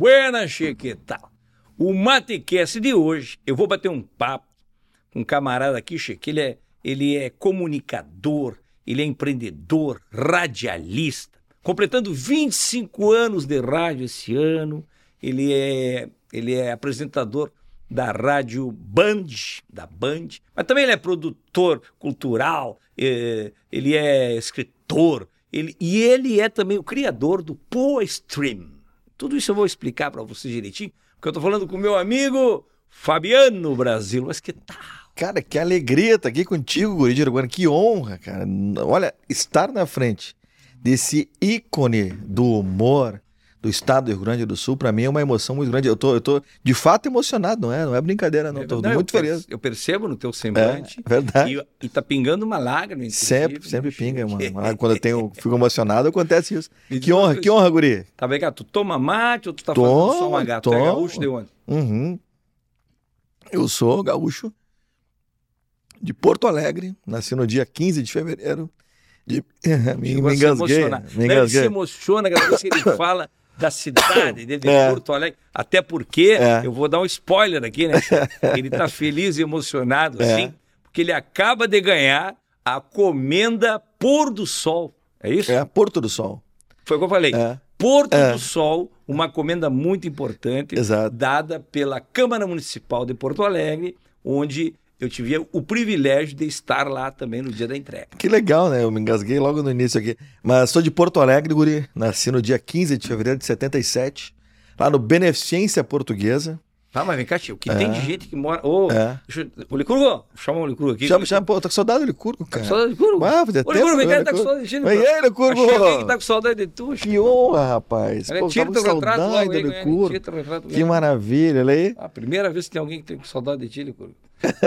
Buenas, che, que tal? O Matecast de hoje, eu vou bater um papo com um camarada aqui, che, que ele é, ele é comunicador, ele é empreendedor, radialista, completando 25 anos de rádio esse ano. Ele é, ele é apresentador da rádio Band, da Band, mas também ele é produtor cultural, é, ele é escritor, ele, e ele é também o criador do Poa Stream. Tudo isso eu vou explicar para você direitinho, porque eu estou falando com o meu amigo Fabiano Brasil. Mas que tal? Cara, que alegria estar aqui contigo, Guri de. Que honra, cara. Olha, estar na frente desse ícone do humor, do estado do Rio Grande do Sul, para mim é uma emoção muito grande. Eu tô, eu tô de fato emocionado, não é? Não é brincadeira, não. Tô Não, muito eu, feliz. Eu percebo no teu semblante. É, verdade. E, e tá pingando uma lágrima. Sempre, né, sempre pinga, mano. Mas Quando eu tenho, fico emocionado, acontece isso. Me Que uma honra, coisa. que honra, Guri. Tá bem, cara? Tu toma mate ou tu tá Tomo, fazendo só uma gata? Tu é gaúcho de onde? Uhum. Eu sou gaúcho de Porto Alegre, nasci no dia 15 de fevereiro. De... me, me engasguei, me Não, Ele se engasguei. emociona cada vez que ele fala da cidade dele, de É. Porto Alegre. Até porque, É. eu vou dar um spoiler aqui, né? Ele tá feliz e emocionado, É. assim, porque ele acaba de ganhar a comenda Pôr do Sol. É isso? É Porto do Sol. Foi o que eu falei. É. Porto É. do Sol, uma comenda muito importante, Exato. dada pela Câmara Municipal de Porto Alegre, onde eu tive o privilégio de estar lá também no dia da entrega. Que legal, né? Eu me engasguei logo no início aqui. Mas sou de Porto Alegre, Guri. Nasci no dia 15 de fevereiro de 77, lá no Beneficência Portuguesa. Tá, mas vem cá, tio, o que É. tem de gente que mora. Ô, É. deixa eu... Ô, Licurgo, chama o Licurgo aqui. Chama, chama, pô, tô com saudade do Licurgo, Tá cara. com saudade do Licurgo? Ah, fazia Ô, Licurgo, vem cá, ele tá com saudade de ti, Vem aí, Licurgo. Achei que tá com saudade de tu, Que honra, rapaz. Pô, tira teu retrato do né? Licurgo. Retrato Que maravilha, olha aí. A primeira vez que tem alguém que tem saudade de ti, Licurgo.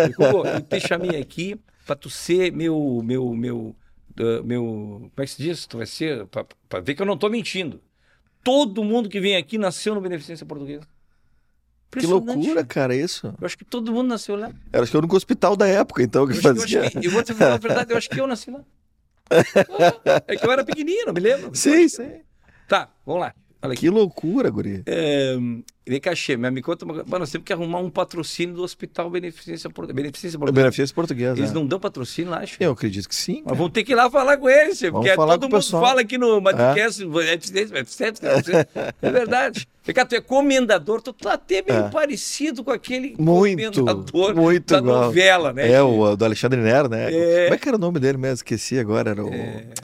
Licurgo, eu te chamei aqui pra tu ser meu, meu, meu, ah, meu, como é que se diz? Tu vai ser, pra ver que eu não tô mentindo. Todo mundo que vem aqui nasceu no Beneficência Portuguesa. Que loucura, cara, isso. Eu acho que todo mundo nasceu lá. Era acho que eu no hospital da época, então, que Eu, eu, fazia. acho que, eu vou te falar a verdade, eu acho que eu nasci lá. É que eu era pequenininho, me lembro. Sim, sim. Tá, vamos lá. Que loucura, Guri. É, vem cá, Che, me conta uma coisa. Mas nós temos que arrumar um patrocínio do Hospital Beneficência Portuguesa. Beneficência Portuguesa. Benefício português. Eles é. não dão patrocínio lá, Che. Eu acredito que sim. Mas vamos ter que ir lá falar com eles, Vamos porque falar todo mundo pessoal. fala aqui no Madcast. É. eficiência, eficiência. É verdade. Cá, tu é comendador, tu tá até meio É. parecido com aquele Muito, comendador muito da igual. novela, né? É, o do Alexandre Nero, né? É. Como é que era o nome dele mesmo? Esqueci agora. Era o...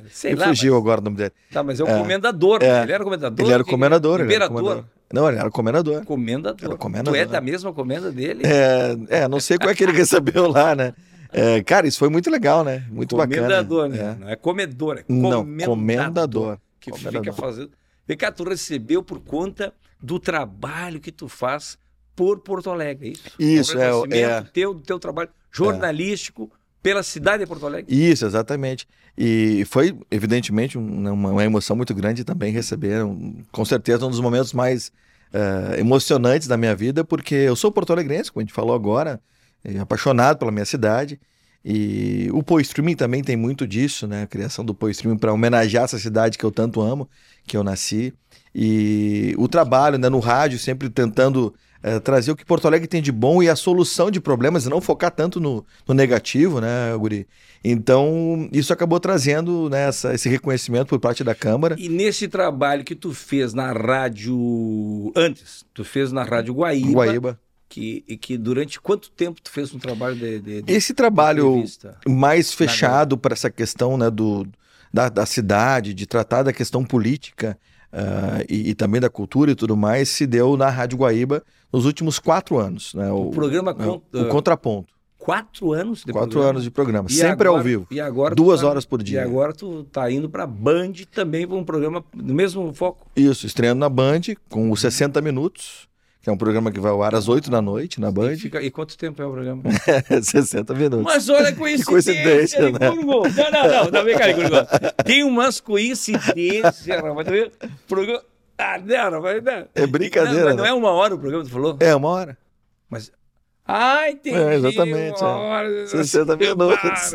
Sei Me lá. fugiu mas- agora o nome dele. Tá, mas é o É. comendador. É. Ele era comendador? Ele era o comendador. Imperador. Comendador. Não, ele era comendador. Comendador. Era comendador. Tu é da mesma comenda dele? É, é, não sei como é que ele recebeu lá, né? É, cara, isso foi muito legal, né? Muito comendador, bacana. né? Não é comedor, é Não, comendador. comendador. Que Comendador. fica fazendo. Vem cá, tu recebeu por conta do trabalho que tu faz por Porto Alegre, é isso? Isso, um é, o- é. teu, do teu trabalho jornalístico pela cidade de Porto Alegre. Isso, exatamente. E foi, evidentemente, um- uma, uma emoção muito grande também receber, um- com certeza, um dos momentos mais eh, emocionantes da minha vida, porque eu sou porto-alegrense, como a gente falou agora, e apaixonado pela minha cidade. E o Poe Streaming também tem muito disso, né? A criação do Poe Streaming para homenagear essa cidade que eu tanto amo, que eu nasci. E o trabalho né, no rádio, sempre tentando eh, trazer o que Porto Alegre tem de bom e a solução de problemas, e não focar tanto no, no negativo, né, Guri? Então, isso acabou trazendo né, essa- esse reconhecimento por parte da Câmara. E nesse trabalho que tu fez na rádio antes, tu fez na rádio Guaíba, Guaíba. Que, e que durante quanto tempo tu fez um trabalho de, de, de Esse trabalho entrevista? mais fechado para essa questão né, do, da, da cidade, de tratar da questão política ah, e, e também da cultura e tudo mais, se deu na Rádio Guaíba nos últimos quatro anos. Né, O programa né, o Contraponto. quatro anos de Quatro programa? anos de programa, E sempre agora- ao vivo. E agora Duas tá- horas por dia. E agora tu tá indo pra Band também para um programa no mesmo foco. Isso, estreando na Band com os 60 Minutos, que é um programa que vai ao ar às 8 da noite na E, Band. fica- e quanto tempo é o programa? 60 minutos. Mas olha a coincidência, coincidência, né? Não, não, não, cá, Licurgo. Tem umas coincidências, rapaz. Programa... Ah, não, mas não. É brincadeira, Não, mas não né? é uma hora o programa, tu falou? É, uma hora. Mas Ah, entendi. É, exatamente, Uma é. hora, 60 minutos.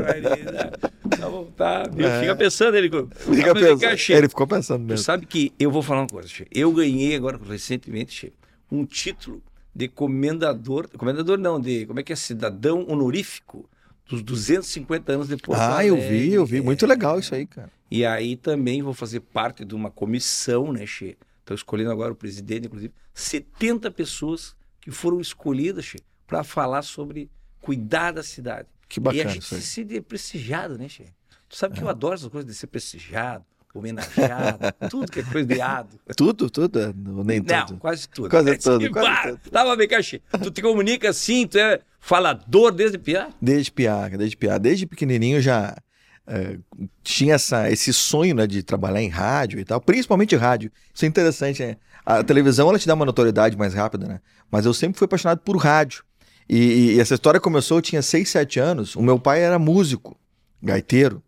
Tá bom, tá. É. Fica pensando ele. Fica pensando. Ele ficou pensando Tu mesmo. sabe que eu vou falar uma coisa, Che. Eu ganhei agora recentemente, Che, um título de comendador, comendador não, de como é que é cidadão honorífico dos 250 anos de Porto Ah, eu vi, eu vi. Muito legal isso aí, cara. E aí também vou fazer parte de uma comissão, né, Che? Estou escolhendo agora o presidente, inclusive, 70 pessoas que foram escolhidas, para falar sobre cuidar da cidade. Que e a bacana gente isso aí. se sente prestigiado, né, Che? Tu sabe que eu adoro essas coisas de ser prestigiado, homenageado, tudo que é coisa de ado. Tudo, tudo, é, nem Não, tudo. quase tudo. Quase É, tudo, quase tudo. Tava bem, Caxi. Tu te comunica assim, tu é falador desde piar? Desde piaca, desde piaca. Desde pequenininho já eh, tinha essa, esse sonho né, de trabalhar em rádio e tal, principalmente rádio. Isso é interessante, né? A televisão ela te dá uma notoriedade mais rápida, né? Mas eu sempre fui apaixonado por rádio. E, e essa história começou, eu tinha 6, 7 anos. O meu pai era músico, gaiteiro,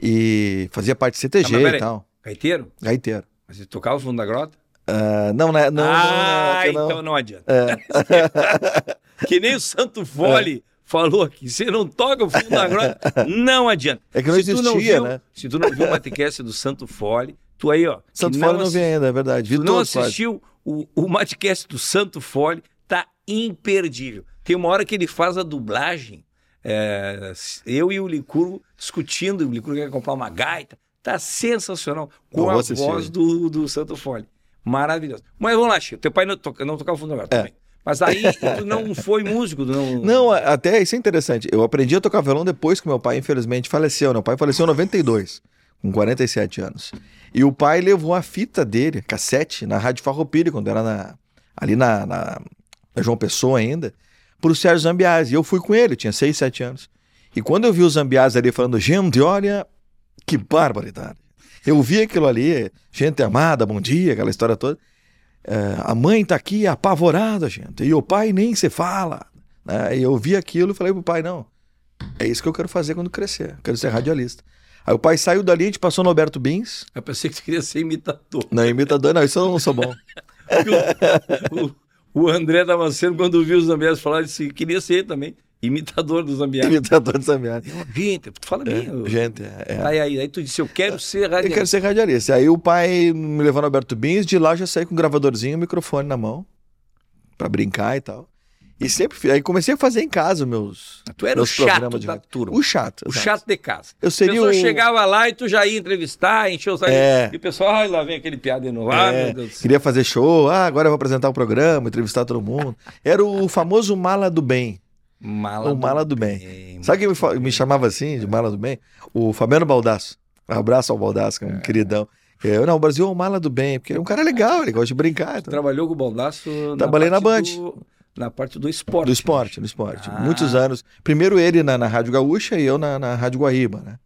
e fazia parte de Ah, CTG mas e tal. Gaiteiro? Gaiteiro. Mas você tocava o fundo da grota? Ah, não, né? Não, ah, não, não, então não adianta. É. que nem o Santo Fole falou aqui. Você não toca o fundo da grota, não adianta. É que não Se existia, viu, né? Se tu não viu o Matcast do Santo Fole, tu aí, ó. Santo não Fole não assi- vi ainda, é verdade. Tu não assistiu o, o Matcast do Santo Fole, tá imperdível. Tem uma hora que ele faz a dublagem, é, eu e o Licurgo discutindo, o Licurgo quer comprar uma gaita, tá sensacional, com a voz do, do Santo Fole. Maravilhoso. Mas vamos lá, Chico, teu pai não, toca, não tocava fundo agora É. também. Mas aí tu não foi músico, não... Não, até isso é interessante. Eu aprendi a tocar violão depois que meu pai, infelizmente, faleceu. Meu pai faleceu em 92, com 47 anos. E o pai levou a fita dele, cassete, na Rádio Farroupilha, quando era na- ali na, na- na João Pessoa ainda, pro Sérgio Zambiasi. E eu fui com ele, tinha 6, 7 anos. E quando eu vi o Zambiasi ali falando, gente, olha, que barbaridade. Eu vi aquilo ali, gente amada, bom dia, aquela história toda. É, a mãe tá aqui apavorada, gente, e o pai nem se fala. Né? E eu vi aquilo e falei pro pai, não, é isso que eu quero fazer quando crescer, quero ser radialista. Aí o pai saiu dali, a gente passou no Alberto Bins, Eu pensei que tu queria ser imitador. não, imitador, não, isso eu não sou bom. o, o André Damasceno, quando viu os Zambianos falar, disse que queria ser também imitador dos Zambianos. imitador de Samiari. Gente, tu fala bem. eu- Gente, é, é. Aí, aí, aí tu disse, eu quero ser Eu radialista. quero ser radialista. Aí o pai me levou no Alberto Bins, de lá eu já saí com um gravadorzinho e um microfone na mão, pra brincar e tal. E sempre fiz. Aí comecei a fazer em casa meus. Tu era o meus chato programas de da turma. O chato. O exato. chato de casa. Eu seria o. chegava lá e tu já ia entrevistar, encheu o saco. É. E o pessoal, ai, lá vem aquele piada de novo. Ah, É, meu Deus do queria fazer show, ah, agora eu vou apresentar o programa, entrevistar todo mundo. Era o famoso mala do bem. Mala o mala do bem. bem. Sabe quem me, me chamava assim, de mala do bem? O Fabiano Baldasso. Um abraço ao Baldasso, que é um queridão. Eu, não, o Brasil é o mala do bem, porque é um cara legal, ele gosta de brincar. então. Trabalhou com o Baldaço Trabalhei na parte do- na parte do esporte. Do esporte, do esporte. Ah. Muitos anos. Primeiro ele na, na Rádio Gaúcha e eu na, na Rádio Guaíba, né?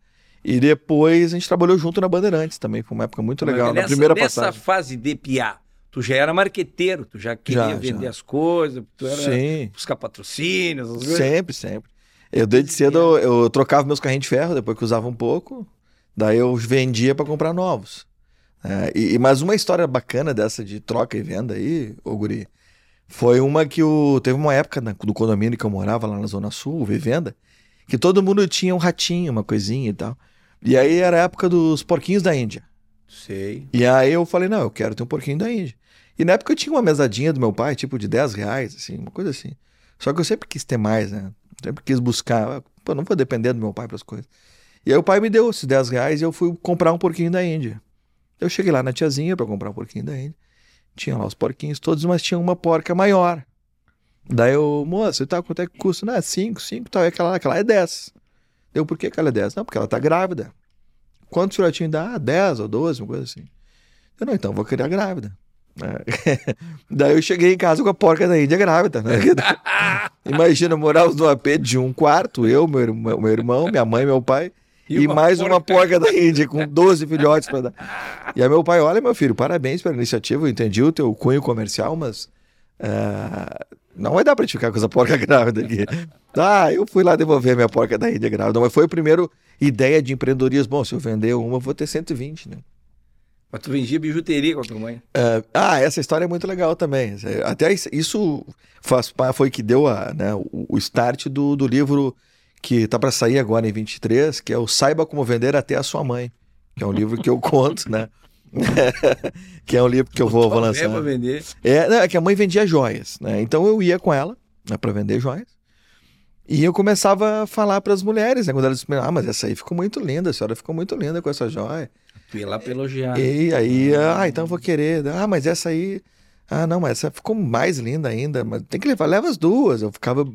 E depois a gente trabalhou junto na Bandeirantes também, foi uma época muito legal. Mas na nessa, primeira nessa passagem. fase de piar, tu já era marqueteiro, tu já queria Já, vender já. as coisas, tu era Sim. buscar patrocínios, as coisas. Sempre, sempre. Eu desde cedo eu, eu trocava meus carrinhos de ferro, depois que usava um pouco, daí eu vendia para comprar novos. É, e, e- mas uma história bacana dessa de troca e venda aí, ô guri, foi uma que o, teve uma época na- do condomínio que eu morava lá na Zona Sul, Vivenda, que todo mundo tinha um ratinho, uma coisinha e tal. E aí era a época dos porquinhos da Índia. Sei. E aí eu falei, não, eu quero ter um porquinho da Índia. E na época eu tinha uma mesadinha do meu pai, tipo de 10 reais, assim, uma coisa assim. Só que eu sempre quis ter mais, né? Sempre quis buscar. Pô, não vou depender do meu pai para as coisas. E aí o pai me deu esses 10 reais e eu fui comprar um porquinho da Índia. Eu cheguei lá na tiazinha para comprar um porquinho da Índia. Tinha lá os porquinhos todos, mas tinha uma porca maior. Daí eu, moça, e tal, quanto é que custa? Não, é 5, 5 tal. E aquela, aquela é 10. Deu, por que, que ela é 10? Não, porque ela tá grávida. Quantos filhotinhos dá? Ah, 10 ou 12, uma coisa assim. Eu, não, então vou criar grávida. É. Daí eu cheguei em casa com a porca da Índia grávida. Né? Imagina, morávamos num AP de um quarto, eu, meu, irmão- meu irmão, minha mãe, meu pai, e, uma mais uma porca da Índia, com 12 filhotes para dar. E aí meu pai, olha, meu filho, parabéns pela iniciativa, eu entendi o teu cunho comercial, mas ah, não vai dar para te ficar com essa porca grávida aqui. Ah, eu fui lá devolver minha porca da Índia grávida, mas foi a primeira ideia de empreendedorismo. Bom, se eu vender uma, eu vou ter 120, né? Mas tu vendia bijuteria com a tua mãe. Uh, ah, essa história é muito legal também. Até isso faz, foi que deu a, né, o, start do, do livro que tá para sair agora em 23, que é o Saiba Como Vender Até a Sua Mãe, que é um livro que eu conto, né? que é um livro que eu vou, vou lançar. É vender. É, é que a mãe vendia joias, né? Então eu ia com ela né, para vender joias. E eu começava a falar para as mulheres, né? Quando elas ah, mas essa aí ficou muito linda, a senhora ficou muito linda com essa joia. Lá pra elogiar. E aí, ah, então eu vou querer. Ah, mas essa aí. Ah, não, mas essa ficou mais linda ainda. Mas tem que levar, leva as duas. Eu ficava.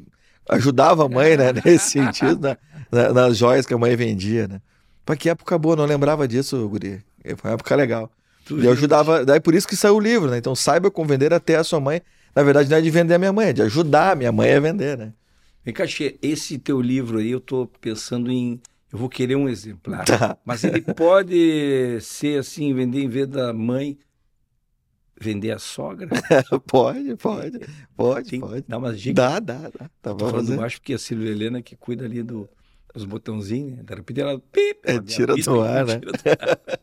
Ajudava a mãe, né? Nesse sentido, na, na, nas joias que a mãe vendia, né? Pra que época boa, não lembrava disso, Guri. Foi uma época legal. Tu e eu ajudava. Daí por isso que saiu o livro, né? Então saiba como vender até a sua mãe. Na verdade, não é de vender a minha mãe, é de ajudar a minha mãe a vender, né? Vem cá, esse teu livro aí, eu tô pensando em. Eu vou querer um exemplar. Tá. Mas ele pode ser assim, vender em vez da mãe, vender a sogra? pode, pode. Pode, Tem, pode. Dá umas dicas. Dá, dá, dá. Tá Tô falando baixo porque a Silvia Helena que cuida ali do, dos botãozinhos, né? De repente ela... Pip, é, tira do ar, né? Tira do ar.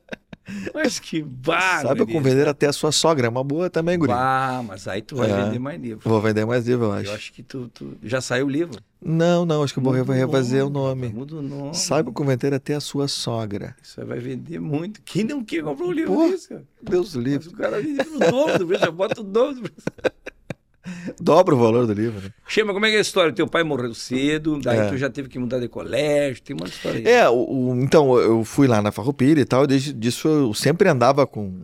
Mas que barra. Sabe com vender até a sua sogra, é uma boa também, guri. Ah, mas aí tu vai é. vender mais livro. Vou vender mais livro, eu acho. Eu acho que tu, tu... já saiu o livro. Não, não, acho que eu vou refazer o nome. Muda o nome. Saiba com vender até a sua sogra. Isso aí vai vender muito. Quem não quer comprar um livro Pô, desse, cara? Deus livre. o cara vende no dobro do preço, já bota o dobro do preço. Dobra o valor do livro. Né? Chama, como é que é a história? Teu pai morreu cedo, daí é. tu já teve que mudar de colégio, tem uma história aí. É, o, o, então eu fui lá na Farroupilha e tal, e desde disso eu sempre andava com.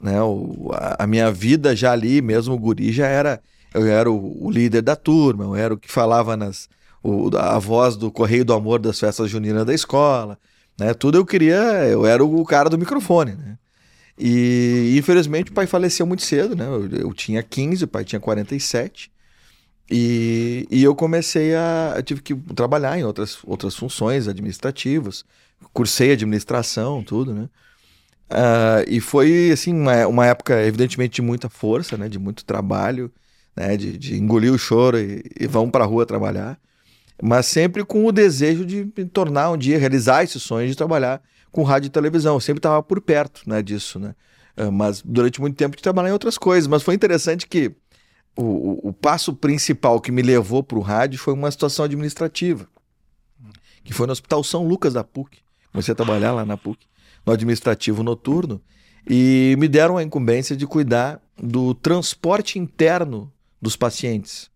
Né, o, a, a, minha vida já ali, mesmo o guri, já era. Eu era o, o líder da turma, eu era o que falava nas. O, a voz do Correio do Amor das festas juninas da escola. Né, tudo eu queria. Eu era o cara do microfone, né? E infelizmente o pai faleceu muito cedo, né? Eu, eu tinha 15, o pai tinha 47. E, e eu comecei a. Eu tive que trabalhar em outras, outras funções administrativas. Cursei administração, tudo, né? Uh, e foi, assim, uma, uma, época, evidentemente, de muita força, né? De muito trabalho, né? De, de engolir o choro e, e vamos para a rua trabalhar. Mas sempre com o desejo de me tornar um dia, realizar esse sonho de trabalhar com rádio e televisão. Eu sempre estava por perto né, disso, né? Ah, mas durante muito tempo de trabalhar em outras coisas. Mas foi interessante que o, o, passo principal que me levou para o rádio foi uma situação administrativa, que foi no Hospital São Lucas da PUC. Comecei a trabalhar lá na PUC, no administrativo noturno, e me deram a incumbência de cuidar do transporte interno dos pacientes.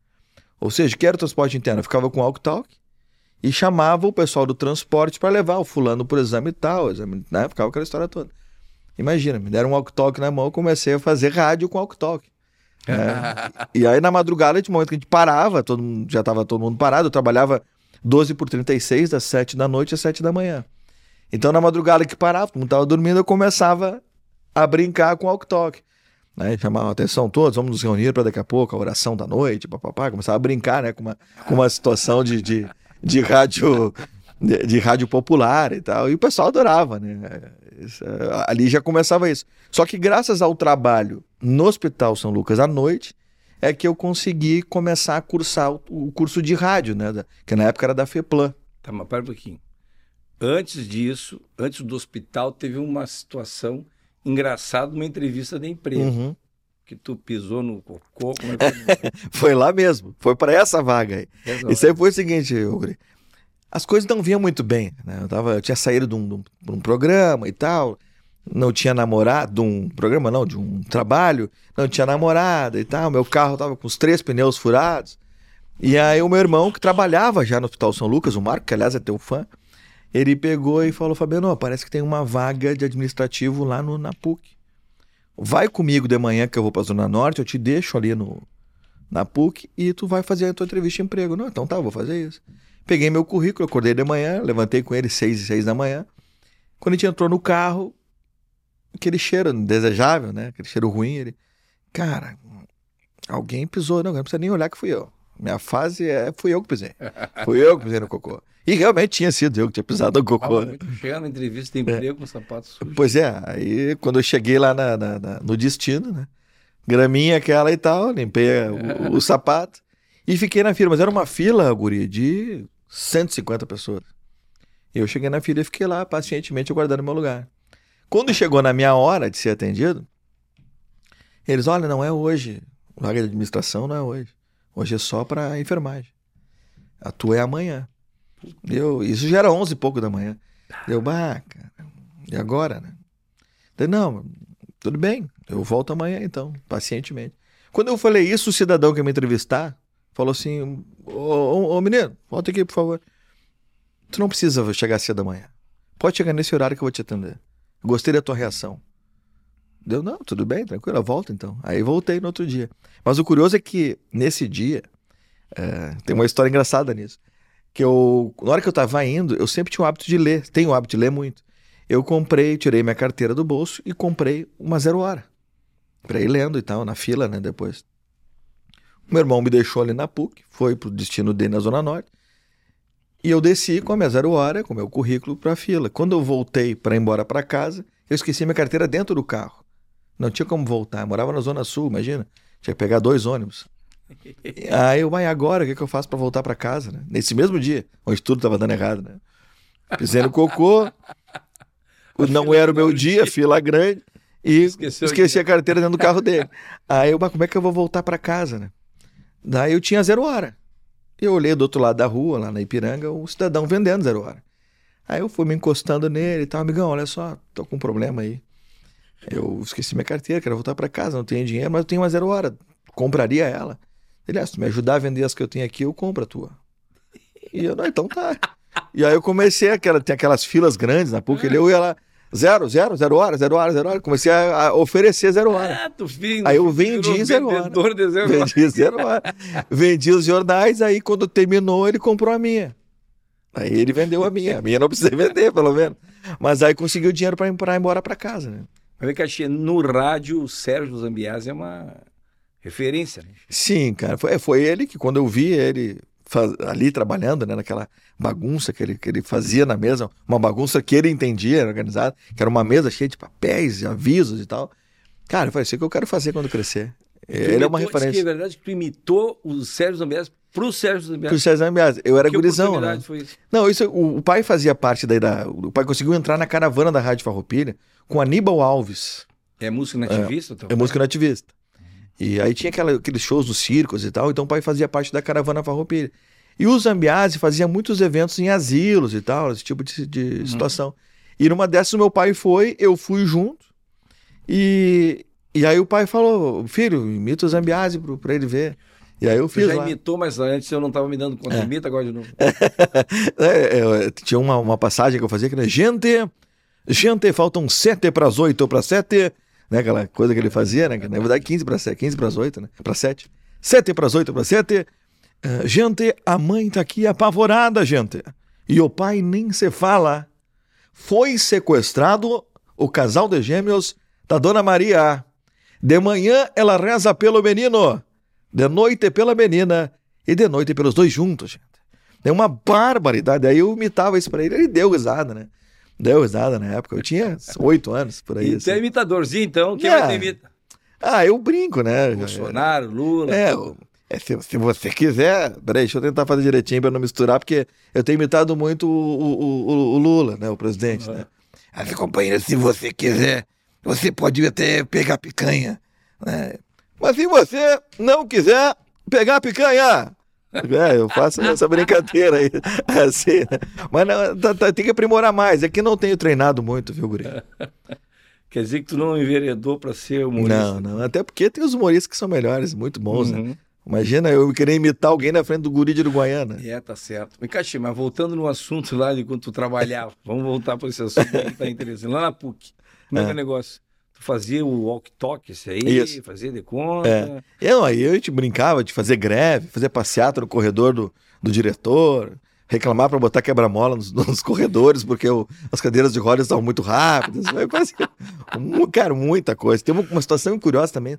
Ou seja, que era o transporte interno? Eu ficava com o talk e chamava o pessoal do transporte para levar o fulano por exame e tal, exame, né? Ficava aquela história toda. Imagina, me deram um walk-talk na mão, eu comecei a fazer rádio com walk-talk. Né? e aí na madrugada, de momento que a gente parava, todo mundo, já estava todo mundo parado, eu trabalhava 12 por 36, das 7 da noite às 7 da manhã. Então na madrugada que parava, todo mundo estava dormindo, eu começava a brincar com walk-talk. Né, chamava a atenção todos, vamos nos reunir para daqui a pouco, a oração da noite, papapá, começava a brincar, né, com uma, com uma situação de, de, de rádio de, de, rádio popular e tal. E o pessoal adorava, né? Isso, ali já começava isso. Só que graças ao trabalho no Hospital São Lucas à noite, é que eu consegui começar a cursar o, o curso de rádio, né? Que na época era da FEPLAN. Tá, mas pera um pouquinho. Antes disso, antes do hospital, teve uma situação engraçada, uma entrevista de emprego. Uhum que tu pisou no cocô? É que... foi lá mesmo, foi para essa vaga aí. Resolve. Isso aí foi o seguinte, Ugri. As coisas não vinham muito bem, né? Eu, tava, eu tinha saído de um, de um, programa e tal, não tinha namorado, de um programa não, de um trabalho, não tinha namorada e tal, meu carro tava com os três pneus furados. E aí o meu irmão, que trabalhava já no Hospital São Lucas, o Marco, que aliás é teu fã, ele pegou e falou, Fabiano, parece que tem uma vaga de administrativo lá no, na PUC. Vai comigo de manhã que eu vou para a Zona Norte, eu te deixo ali no, na PUC e tu vai fazer a tua entrevista de emprego. Não, então tá, vou fazer isso. Peguei meu currículo, acordei de manhã, levantei com ele seis e seis da manhã. Quando a gente entrou no carro, aquele cheiro desejável, né? Aquele cheiro ruim, ele... Cara, alguém pisou. Não, não precisa nem olhar que fui eu. Minha fase é, fui eu que pisei. Fui eu que pisei no cocô. E realmente tinha sido eu que tinha pisado no cocô. Né? Chegar na entrevista de emprego é. com sapato sujo. Pois é, aí quando eu cheguei lá na, na, na, no destino, né? Graminha aquela e tal, limpei o, o, sapato e fiquei na fila. Mas era uma fila, guri, de 150 pessoas. Eu cheguei na fila e fiquei lá pacientemente aguardando meu lugar. Quando chegou na minha hora de ser atendido, eles, olha, não é hoje. Vaga de administração não é hoje. Hoje é só para enfermagem. A tua é amanhã. Eu, isso já era 11 e pouco da manhã. Eu, bah, cara, e agora, né? Daí, não, tudo bem, eu volto amanhã então, pacientemente. Quando eu falei isso, o cidadão que me entrevistar falou assim: Ô, ô, ô menino, volta aqui, por favor. Tu não precisa chegar cedo amanhã. Pode chegar nesse horário que eu vou te atender. Gostei da tua reação. Deu, não, tudo bem, tranquilo, volta então. Aí voltei no outro dia. Mas o curioso é que nesse dia, é, tem uma história engraçada nisso. Que eu, na hora que eu tava indo, eu sempre tinha o hábito de ler, tenho o hábito de ler muito. Eu comprei, tirei minha carteira do bolso e comprei uma zero hora. Pra ir lendo e tal, na fila, né, depois. Meu irmão me deixou ali na PUC, foi pro destino dele na Zona Norte. E eu desci com a minha zero hora, com o meu currículo pra fila. Quando eu voltei para ir embora para casa, eu esqueci minha carteira dentro do carro. Não tinha como voltar. Eu morava na Zona Sul, imagina. Tinha que pegar dois ônibus. Aí eu, mas agora o que, que eu faço para voltar para casa, né? Nesse mesmo dia, onde tudo tava dando errado, né? No cocô, não era o meu dia, fila grande, e Esqueceu esqueci a carteira dentro do carro dele. Aí eu, mas como é que eu vou voltar para casa, né? Daí eu tinha zero hora. Eu olhei do outro lado da rua, lá na Ipiranga, o cidadão vendendo zero hora. Aí eu fui me encostando nele e tal, amigão, olha só, tô com um problema aí. Eu esqueci minha carteira, quero voltar para casa, não tenho dinheiro, mas eu tenho uma zero hora. Compraria ela. Ele, ah, se tu me ajudar a vender as que eu tenho aqui, eu compro a tua. E eu, não, então tá. E aí eu comecei, aquela, tem aquelas filas grandes na PUC, ele, eu ia lá, zero, zero, zero hora, zero hora, zero hora. Comecei a, a oferecer zero hora. Ah, tu aí eu vendi zero hora. De zero vendi zero hora. vendi os jornais, aí quando terminou, ele comprou a minha. Aí ele vendeu a minha. A minha não precisei vender, pelo menos. Mas aí conseguiu dinheiro para ir embora para casa, né? Vem no rádio, o Sérgio Zambiase é uma referência, né? Sim, cara. Foi, foi ele que, quando eu vi ele faz, ali trabalhando, né, naquela bagunça que ele, que ele fazia na mesa, uma bagunça que ele entendia, era organizada, que era uma mesa cheia de papéis, avisos e tal. Cara, eu falei, isso é que eu quero fazer quando crescer. Tu ele imitou, é uma referência. Que é verdade que tu imitou o Sérgio Zambiase pro Sérgio Zambiase. Pro Sérgio Zambiase. Eu era que gurizão, né? Foi isso? Não, isso, o, o, pai fazia parte daí da... O pai conseguiu entrar na caravana da Rádio Farroupilha com Aníbal Alves. É música nativista? É, é música nativista. E aí tinha aquela, aqueles shows dos circos e tal, então o pai fazia parte da caravana farroupilha. E o Zambiase fazia muitos eventos em asilos e tal, esse tipo de, de uhum. situação. E numa dessas o meu pai foi, eu fui junto. E, e aí o pai falou, filho, imita o Zambiase para ele ver. E aí eu fiz. Você já lá. imitou, mas antes eu não estava me dando conta. É. Imita agora de novo. é, é, tinha uma, uma passagem que eu fazia que era: gente, gente, faltam sete para as oito ou para sete. Né, aquela coisa que ele fazia, né? Na verdade, 15 para 7, 15 para as 8, né? Para 7. 7 para as 8 para 7. Uh, gente, a mãe tá aqui apavorada, gente. E o pai nem se fala. Foi sequestrado o casal de gêmeos da Dona Maria. De manhã ela reza pelo menino, de noite pela menina e de noite pelos dois juntos, gente. É uma barbaridade. Aí eu imitava isso para ele, ele deu risada, né? Deu risada na época. Eu tinha oito anos por aí. E assim. é imitadorzinho, então? Quem é. vai imita? Ah, eu brinco, né? Bolsonaro, Lula. É, é se, se, você quiser. Peraí, deixa eu tentar fazer direitinho para não misturar, porque eu tenho imitado muito o, o, o, o Lula, né? O presidente, uhum. né? Companheiro, se você quiser, você pode até pegar picanha. Né? Mas se você não quiser pegar picanha, é, eu faço essa brincadeira aí. Assim, né? Mas não, tá, tá, tem que aprimorar mais. É que não tenho treinado muito, viu, Guri? Quer dizer que tu não enveredou para ser humorista? Não, não. Até porque tem os humoristas que são melhores, muito bons, né? uhum. né? Imagina eu querer imitar alguém na frente do guri de Uruguaiana. É, tá certo. Cachê, mas voltando no assunto lá de quando tu trabalhava, vamos voltar para esse assunto que tá interessante. Lá na PUC, como é, é que é o negócio? Fazia o walk-talk, isso aí, isso. fazia de conta. É. Eu, aí a gente brincava de fazer greve, fazer passeata no corredor do, do diretor, reclamar para botar quebra-mola nos, nos, corredores, porque o, as cadeiras de rodas estavam muito rápidas. Quase, cara, muita coisa. Tem uma, uma situação curiosa também,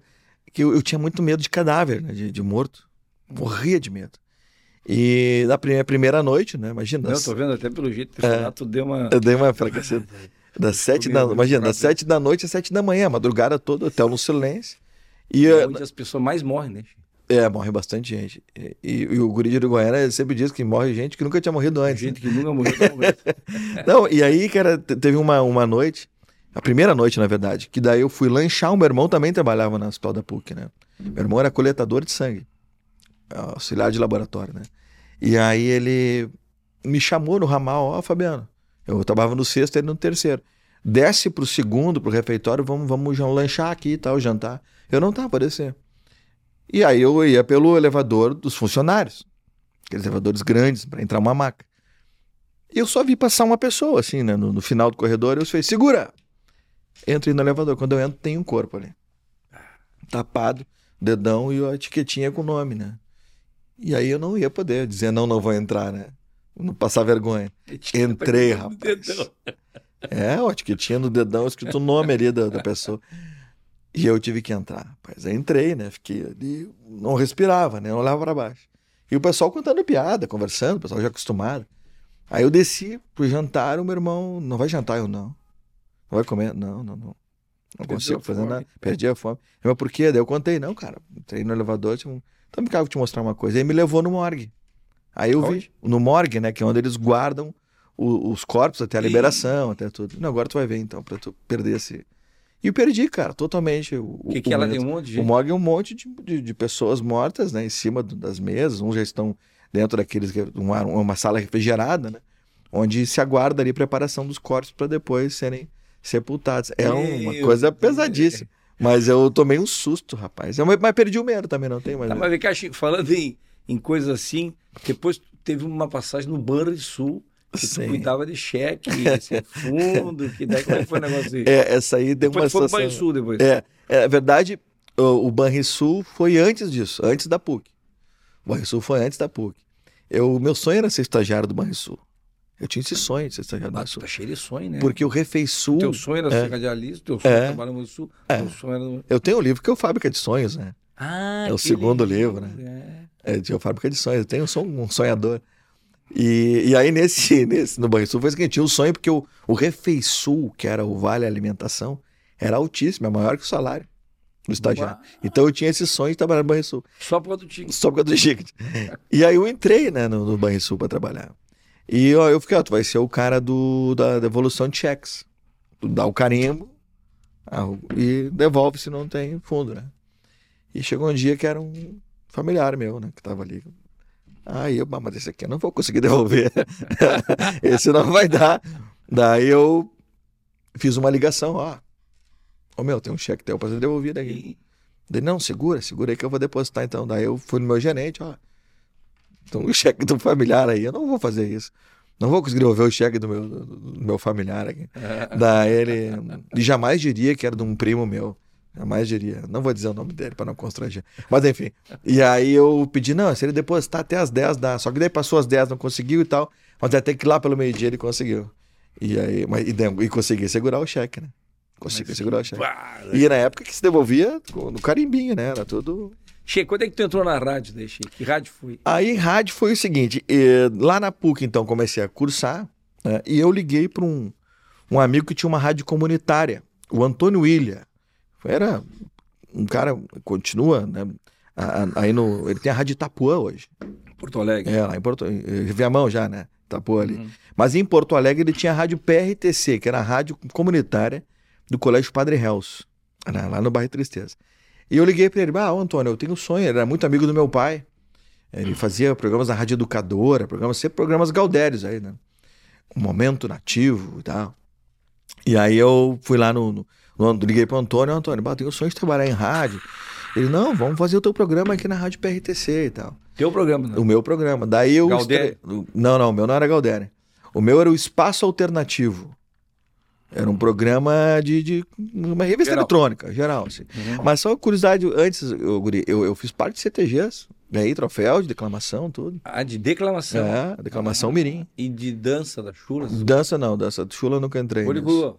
que eu, eu, tinha muito medo de cadáver, né, de, de morto. Morria de medo. E na primeira, primeira noite, né? Imagina. Eu tô vendo até pelo jeito que é, tu deu uma. Eu dei uma fracassada. Das sete da, imagina, das sete da noite às sete da manhã, madrugada toda, hotel no silêncio. E, é onde as pessoas mais morrem, né? É, morre bastante gente. E, e, o guri de Uruguaiana sempre diz que morre gente que nunca tinha morrido antes. Gente que nunca morreu. Não, e aí, cara, teve uma, uma noite A primeira noite, na verdade. Que daí eu fui lanchar. O meu irmão também trabalhava na hospital da PUC, né? Meu irmão era coletador de sangue. Auxiliar de laboratório, né? E aí ele me chamou no ramal, ó, Fabiano. Eu trabalhava no sexto, ele no terceiro. Desce pro segundo, pro refeitório, vamos, vamos lanchar aqui e tal, jantar. Eu não tava, descer. E aí eu ia pelo elevador dos funcionários. Aqueles elevadores grandes, para entrar uma maca. E eu só vi passar uma pessoa, assim, né? No, no final do corredor, eu falei, segura! Entrei no elevador. Quando eu entro, tem um corpo ali. Tapado, dedão e a etiquetinha com o nome, né? E aí eu não ia poder dizer, não, não vou entrar, né? Não passar vergonha. Entrei, rapaz. É, ó, etiquetinha no dedão, escrito o nome ali da, da pessoa. E eu tive que entrar. Rapaz, aí entrei, né? Fiquei ali, não respirava, né? Não olhava para baixo. E o pessoal contando piada, conversando, o pessoal já acostumado. Aí eu desci pro jantar, o meu irmão, não vai jantar eu não. Não vai comer? Não, não, não. Não consigo fazer nada. Perdi a fome. Mas por quê? Daí eu contei, não, cara. Entrei no elevador, tinha um... então me cago te mostrar uma coisa. Aí me levou no morgue. Aí eu Onde? vi, no morgue, né, que é onde eles guardam o, os corpos até a liberação, até tudo. Não, agora tu vai ver então, pra tu perder esse. E eu perdi, cara, totalmente. O que, que ela tem um monte de O morgue é um monte de, de, de, pessoas mortas, né, em cima das mesas. Uns já estão dentro daqueles, uma, uma sala refrigerada, né, onde se aguarda ali a preparação dos corpos para depois serem sepultados. É uma coisa pesadíssima. Mas eu tomei um susto, rapaz. Eu, mas perdi o medo também, não tem mais. Tá, mas cá, falando em, em coisas assim, depois teve uma passagem no Banrisul que tu cuidava de cheque, fundo, que daí como é que foi o negócio aí? É, essa aí deu depois uma situação... foi Banrisul depois. É, é verdade, o, o Banrisul foi antes disso, antes da PUC. O Banrisul foi antes da PUC. Eu, meu sonho era ser estagiário do Banrisul. Eu tinha esse sonho de ser estagiário Mas do Tá cheio de sonho, né? Porque o Refeisul... O teu sonho era é, ser radialista, teu sonho é, trabalhar no Sul, é. teu sonho era... Eu tenho um livro que é o Fábrica de Sonhos, né? Ah, É o segundo livro, né? É. é de Fábrica de Sonhos. Eu tenho, eu sou um sonhador. E, e aí, nesse, nesse, no Banrisul, foi o seguinte: tinha um sonho, porque o, o Refeisul, que era o Vale Alimentação, era altíssimo, é maior que o salário do estagiário. Uau. Então eu tinha esse sonho de trabalhar no Banrisul. Só por causa do ticket. Só por causa do ticket. e aí eu entrei né, no, no Banrisul para trabalhar. E ó, eu fiquei, ó, tu vai ser o cara do, da devolução de cheques. Tu dá o carimbo e devolve se não tem fundo, né? E chegou um dia que era um familiar meu, né? Que tava ali Aí eu, mas esse aqui eu não vou conseguir devolver. esse não vai dar. Daí eu fiz uma ligação, ó. Ô meu, tem um cheque teu pra ser devolvido aqui. Daí, não, segura, segura aí que eu vou depositar então. Daí eu fui no meu gerente, ó. Então o cheque do familiar aí, eu não vou fazer isso. Não vou conseguir devolver o cheque do meu, do meu familiar aqui. Daí ele, ele jamais diria que era de um primo meu. Jamais diria. Não vou dizer o nome dele para não constranger. Mas enfim. E aí eu pedi, não, se ele depositar até as 10 dá. Só que daí passou as 10, não conseguiu e tal. Mas até que lá pelo meio-dia ele conseguiu. E aí, mas, e, e consegui segurar o cheque, né? Consegui segurar o cheque. E na época que se devolvia no carimbinho, né? Era tudo. Che, quando é que tu entrou na rádio, né, che? Que rádio foi? Aí, rádio foi o seguinte: lá na PUC, então, comecei a cursar, né, e eu liguei para um, um amigo que tinha uma rádio comunitária, o Antônio William. Era um cara, continua, né? Aí no. Ele tem a Rádio Itapuã hoje. Porto Alegre. É, lá em Porto Viamão já, né? Itapuã ali. Uhum. Mas em Porto Alegre ele tinha a Rádio PRTC, que era a rádio comunitária do Colégio Padre Hells, né? lá no bairro Tristeza. E eu liguei para ele, ah, Antônio, eu tenho um sonho, ele era muito amigo do meu pai. Ele fazia programas da Rádio Educadora, programas, sempre programas gaudérios aí, né? Um momento nativo e tal. E aí eu fui lá no, no Liguei pro Antônio, Antônio, eu tenho o sonho de trabalhar em rádio. Ele, não, vamos fazer o teu programa aqui na Rádio PRTC e tal. Teu programa, né? O meu programa. Daí eu. Galdério? Estre... Não, não, o meu não era Galdério. O meu era o Espaço Alternativo. Era um programa de, de uma revista geral. eletrônica, geral. Assim. Uhum. Mas só curiosidade, antes, eu, eu, eu fiz parte de CTGs, ganhei troféu de declamação, tudo. Ah, de declamação? É, declamação ah, mirim. E de dança da chula? Dança não, dança de chula eu nunca entrei. Olho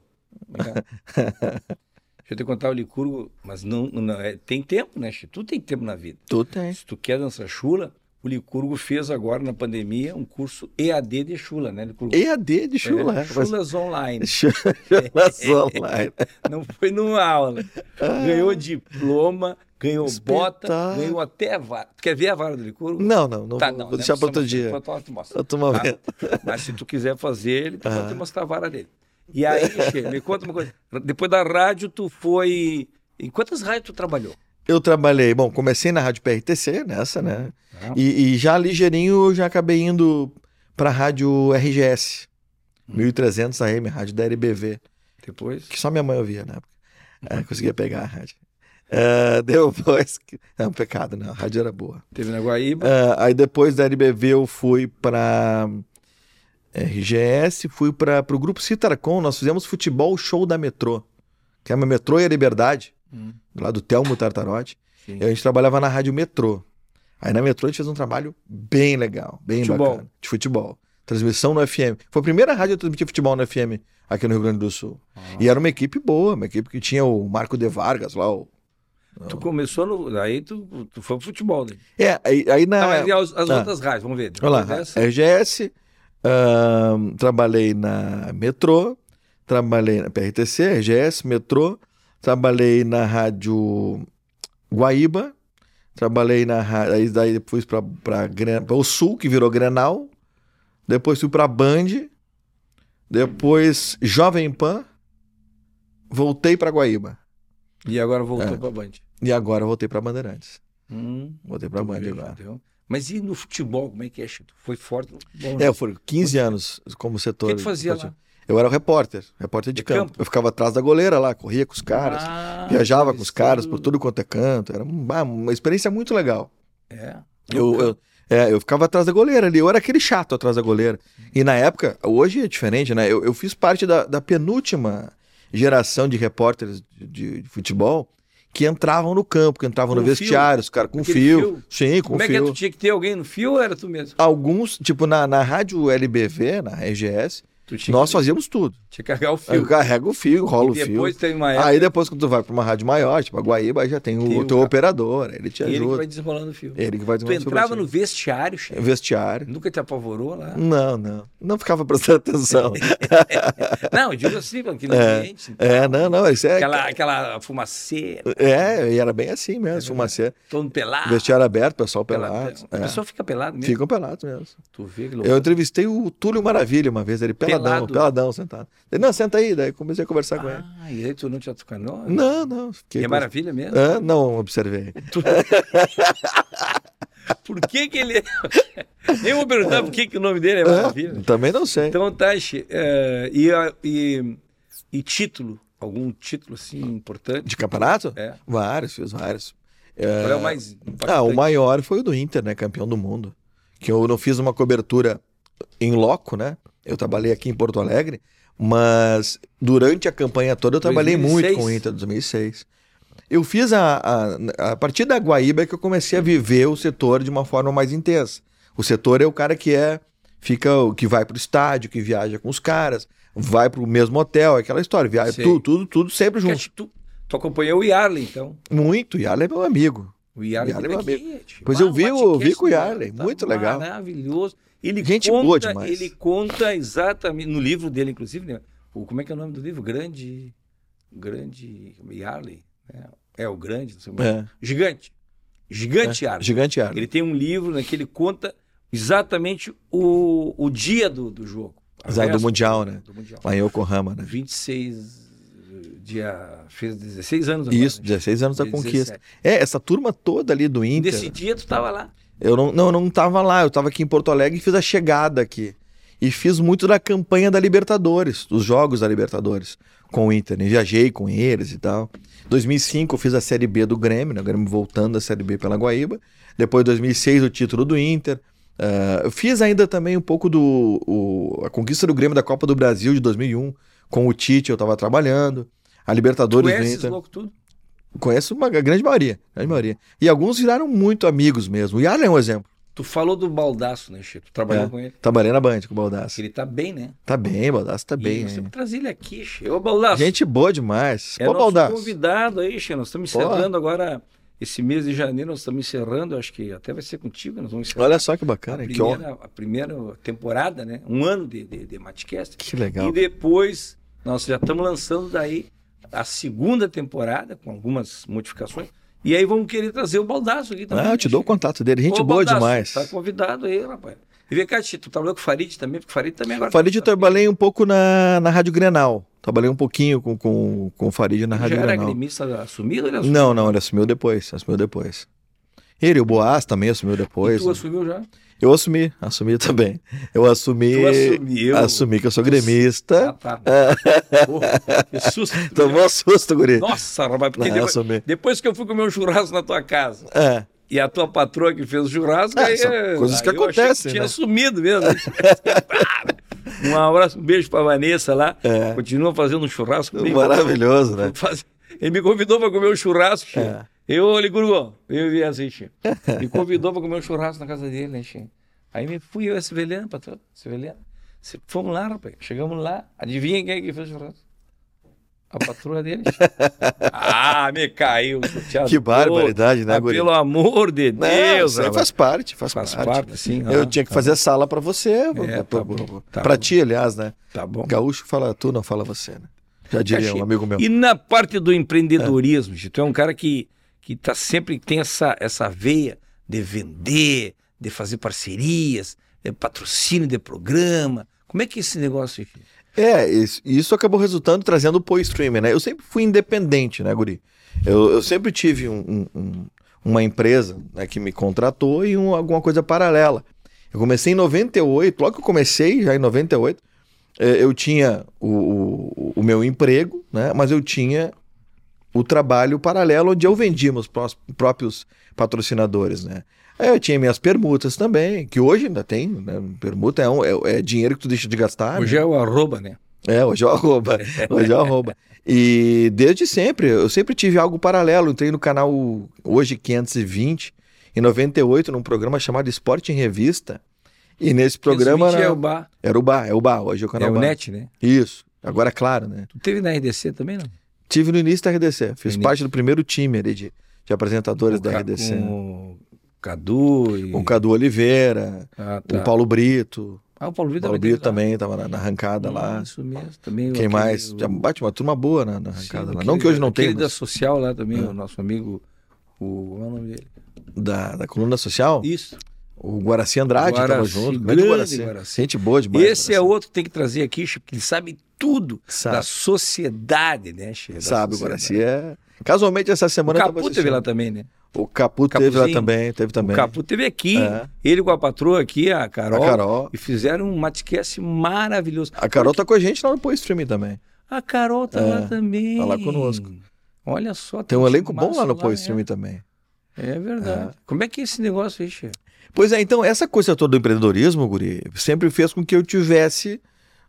Deixa eu te contar o Licurgo, mas não, não é, tem tempo, né? Tu tem tempo na vida. Tu tem. Se tu quer dançar chula, o Licurgo fez agora na pandemia um curso EAD de chula, né? Licurgo? EAD de chula? É, chulas mas... online. chulas online. não foi numa aula. Ganhou diploma, ganhou bota, ganhou até a vara. Tu quer ver a vara do Licurgo? Não, não. não, tá, não vou né? deixar para outro dia. Eu mostro. Tá? Mas se tu quiser fazer, ele pode te mostrar a vara dele. E aí, Che, me conta uma coisa. Depois da rádio, tu foi. Em quantas rádios tu trabalhou? Eu trabalhei, bom, comecei na Rádio PRTC, nessa, né? Ah. E, e já ligeirinho eu já acabei indo pra Rádio RGS, 1300 AM, Rádio da LBV, Depois. que só minha mãe ouvia na época. É, conseguia pegar a rádio. É, depois. É um pecado, né? A rádio era boa. Teve na Guaíba. É, aí depois da LBV eu fui pra RGS, fui para o Grupo Citarcom, nós fizemos futebol show da Metrô, que é uma Metrô e a Liberdade, Hum, lá do Telmo Tartarotti. sim. E a gente trabalhava na Rádio Metrô. Aí na Metrô a gente fez um trabalho bem legal, bem Futebol. bacana. De futebol. Transmissão no FM. Foi a primeira rádio a transmitir futebol no FM aqui no Rio Grande do Sul. Ah. E era uma equipe boa, uma equipe que tinha o Marco de Vargas lá. O... Tu começou no. Aí tu, tu foi pro futebol, né? É, aí, aí na. Ah, as, as Ah. outras rádios? Vamos ver. Olha lá, RGS, ahn, trabalhei na Metrô, trabalhei na PRTC, RGS, Metrô, trabalhei na Rádio Guaíba, trabalhei na rádio, aí daí depois para o Sul, que virou Grenal, depois fui para Band, depois Jovem Pan, voltei para Guaíba E agora voltou É. pra Band. e agora voltei para Bandeirantes. Hum, Voltei para Band agora. entendeu? Mas e no futebol, como é que é? Foi forte no futebol? né? É, foram 15 anos como O setor. que tu fazia lá? Eu era o repórter, repórter de, De campo. campo? Eu ficava atrás da goleira lá, corria com os caras, Ah, viajava com os caras por tudo quanto é canto. Era um- ah, uma experiência muito legal. É. Eu, eu, é, eu ficava atrás da goleira ali, eu era aquele chato atrás da goleira. E na época, hoje é diferente, né? Eu, eu fiz parte da, da penúltima geração de repórteres de, de futebol que entravam no campo, que entravam Com no fio? vestiário, os caras com fio. fio? Sim, com Como é que é? fio. Tu tinha que ter alguém no fio ou era tu mesmo? Alguns, tipo na, na rádio LBV, na RGS, nós que, fazíamos tudo. Tinha que carregar o Eu fio. carrego o fio, rolo o fio. depois tem uma época Aí depois quando tu vai pra uma rádio maior, tipo a Guaíba, aí já tem o, o teu cara. operador, ele te ele que ajuda. vai desenrolando o fio. Ele que vai Tu desenvolver entrava o no vestiário, chefe. vestiário. Nunca te apavorou lá? Não, não. Não ficava prestando atenção. Não, eu digo assim, aquele É, ambiente. é, não, não. Isso é. Aquela, aquela fumaceira, É, e era bem assim mesmo, fumaceira. todo pelado. Vestiário aberto, pessoal pela- pelado. É. pessoa fica pelado mesmo. Ficam pelados mesmo. Tu vê que Eu loucura. entrevistei o Túlio Maravilha uma vez, ele peladão, Pelado? peladão, sentado. Ele, não, senta aí, daí comecei a conversar com ele. Ah, e aí tu não te atucanou? Não, não. Fiquei E é com- maravilha mesmo. Ah, não observei. Por que que ele... Eu vou perguntar por que que o nome dele é maravilha. Ah, também não sei. Então, Taishi, é, e, e, e título? Algum título assim importante? De campeonato? É. Vários, fiz vários. Qual é o mais impactante? Ah, o maior foi o do Inter, né? Campeão do mundo. Que eu não fiz uma cobertura em loco, né? Eu trabalhei aqui em Porto Alegre, mas durante a campanha toda eu trabalhei 2006? muito com o Inter, 2006. Eu fiz a, a, a partir da Guaíba que eu comecei a viver o setor de uma forma mais intensa. O setor é o cara que é fica o que vai pro estádio, que viaja com os caras, vai pro mesmo hotel, aquela história, viaja tudo, tudo, tudo sempre Porque junto. acho que Tu, tu acompanhou o Yarley, então. Muito, e é meu amigo. O Yarley, Yarley teve é meu aqui, tipo, Pois ah, eu vi um o- podcast vi com o Yarley, muito legal. Maravilhoso. Ele Gente conta, boa demais. Ele conta exatamente, no livro dele, inclusive, né? O, como é que é o nome do livro? Grande. Grande. Yarley. né? É, o grande, não sei é. É. Gigante. Gigante Yarley. Gigante Yarley. Ele tem um livro né, que ele conta exatamente o, o dia do, do jogo. Exato, do Mundial, né? Do Mundial. Lá em Yokohama, né? 26 dia fez 16 anos agora, Isso, né? 16 anos da Dia conquista. 17. É, essa turma toda ali do Inter. Nesse dia tu tava lá. Eu não, não, não tava lá, eu tava aqui em Porto Alegre e fiz a chegada aqui. E fiz muito da campanha da Libertadores, dos jogos da Libertadores com o Inter. né? Viajei com eles e tal. 2005 eu fiz a Série B do Grêmio, né? o Grêmio voltando da Série B pela Guaíba. Depois 2006 o título do Inter. Ah, eu fiz ainda também um pouco do o- a conquista do Grêmio da Copa do Brasil de 2001 com o Tite, eu tava trabalhando. A Libertadores do Conhece esses Inter. loucos tudo? Conheço uma grande maioria, grande maioria. E alguns viraram muito amigos mesmo. O Yarley é um exemplo. Tu falou do Baldaço, né, Chico? Tu trabalhou É. com ele. Trabalhei na Band com o Baldassi. Ele tá bem, né? Tá bem, Baldassi tá E bem. nós temos que trazer ele aqui, Chico. Ô, Baldaço. Gente boa demais. é Pô, nosso Baldassi. convidado aí, Chico. Nós estamos encerrando agora esse mês de janeiro. Nós estamos encerrando. Acho que até vai ser contigo. Nós vamos encerrar Olha só que a, bacana, que honra. primeira, a primeira temporada, né? Um ano de, de, de Matcast. Que legal. E depois nós já estamos lançando daí a segunda temporada, com algumas modificações. E aí vamos querer trazer o Baldaço aqui também. Ah, eu te né, dou o contato dele. Gente Ô, boa Baldasso, demais. Tá convidado aí, rapaz. E vem cá, Tito, tu trabalhou com o Farid também? Porque o Farid também agora... Farid eu trabalhei um pouco na, na Rádio Grenal. Trabalhei um pouquinho com, com, com o Farid na Rádio Já era Grenal. gremista assumido ou ele assumiu? Não, não, ele assumiu depois. Assumiu depois. Ele, o Boaz também assumiu E depois. tu assumiu já? Eu assumi, assumi também. Eu assumi. Assumiu? Assumi que eu sou Ah, gremista. tá. Porra, que susto. Tomou susto, guri. Nossa, rapaz, porque Não, depois, depois que eu fui comer um churrasco na tua casa É. e a tua patroa que fez o churrasco, Ah, aí, é- coisas que acontecem, tinha né? sumido mesmo. um abraço, um beijo pra Vanessa lá. É. Continua fazendo um churrasco. bem Maravilhoso, né? Faz- Ele me convidou para comer um churrasco. É. Eu, olha, Gurugão, eu vi assim, Chico. Me convidou para comer um churrasco na casa dele, né, Chico? Aí me fui eu, velhano, patrão. Se- Fomos lá, rapaz. Chegamos lá, adivinha quem é que fez o churrasco? A patroa dele. Ah, me caiu. Que barbaridade, né, Ah, guri? Pelo amor de Não, Deus. isso aí faz parte, faz, Faz parte. parte, sim. Eu ah, tinha que tá fazer sala pra você. É, pra, tá bom, tá pra bom. ti, aliás, né? Tá bom. Gaúcho fala tu, não fala você, né? Já diria um amigo meu. E na parte do empreendedorismo, Gito, tu é um cara que, que tá sempre tem essa, essa veia de vender, de fazer parcerias, de patrocínio de programa. Como é que é esse negócio aqui? É, isso, acabou resultando trazendo o Streamer, né? Eu sempre fui independente, né, Guri? Eu, eu sempre tive um- um- uma empresa né, que me contratou e um- alguma coisa paralela. Eu comecei em 98, logo que eu comecei, já em 98, eh, eu tinha o, o- o meu emprego, né? Mas eu tinha o trabalho paralelo onde eu vendia meus próprios patrocinadores, né? Aí eu tinha minhas permutas também, que hoje ainda tem, né? Permuta é, um- é- é dinheiro que tu deixa de gastar. Hoje né? é o arroba, né? É, hoje é o arroba. Hoje é o arroba. E desde sempre, eu sempre tive algo paralelo. Entrei no canal hoje 520, em 98, num programa chamado Esporte em Revista. E nesse programa. 520 era- é o bar, Era o bar, é o bar, hoje é o canal é o bar. net, né? Isso. Agora, é claro, né? Tu teve na RDC também, não? Tive no início da RDC. Fiz No parte do primeiro time ali de, de apresentadores Com da RDC. Com o Cadu e... O Cadu Oliveira, Ah, tá. o Paulo Brito. Ah, o Paulo O Vitor Paulo Brito também estava na, na arrancada lá. Isso mesmo. Também Quem aquele- mais? o- Já bate uma turma boa na, na sim, arrancada lá. aquele- Não que hoje não tenha, Aquele da mas Social lá também, É. o nosso amigo... O... Qual é o nome dele? da, da coluna social. Isso. O Guaraci Andrade estava junto. grande Guaraci. Guaraci. Gente boa demais. Esse é Guaraci. outro que tem que trazer aqui, que ele sabe tudo Sabe. da sociedade, né? Da Sabe, o. Guaraci é. Casualmente essa O semana. tava Capu teve lá também, né? O Capu teve lá Capuzinho. também. Teve também. O Capu teve aqui, É. ele com a patroa aqui, a Carol, A Carol. e fizeram um matcast maravilhoso. A Carol tá com a gente lá no Poe Streaming também. A Carol tá É, lá também. tá lá conosco. Olha só. Tem um time elenco bom lá no Poe é. Streaming também. É verdade. Como é que é esse negócio aí? Pois é, então, essa coisa toda do empreendedorismo, Guri, sempre fez com que eu tivesse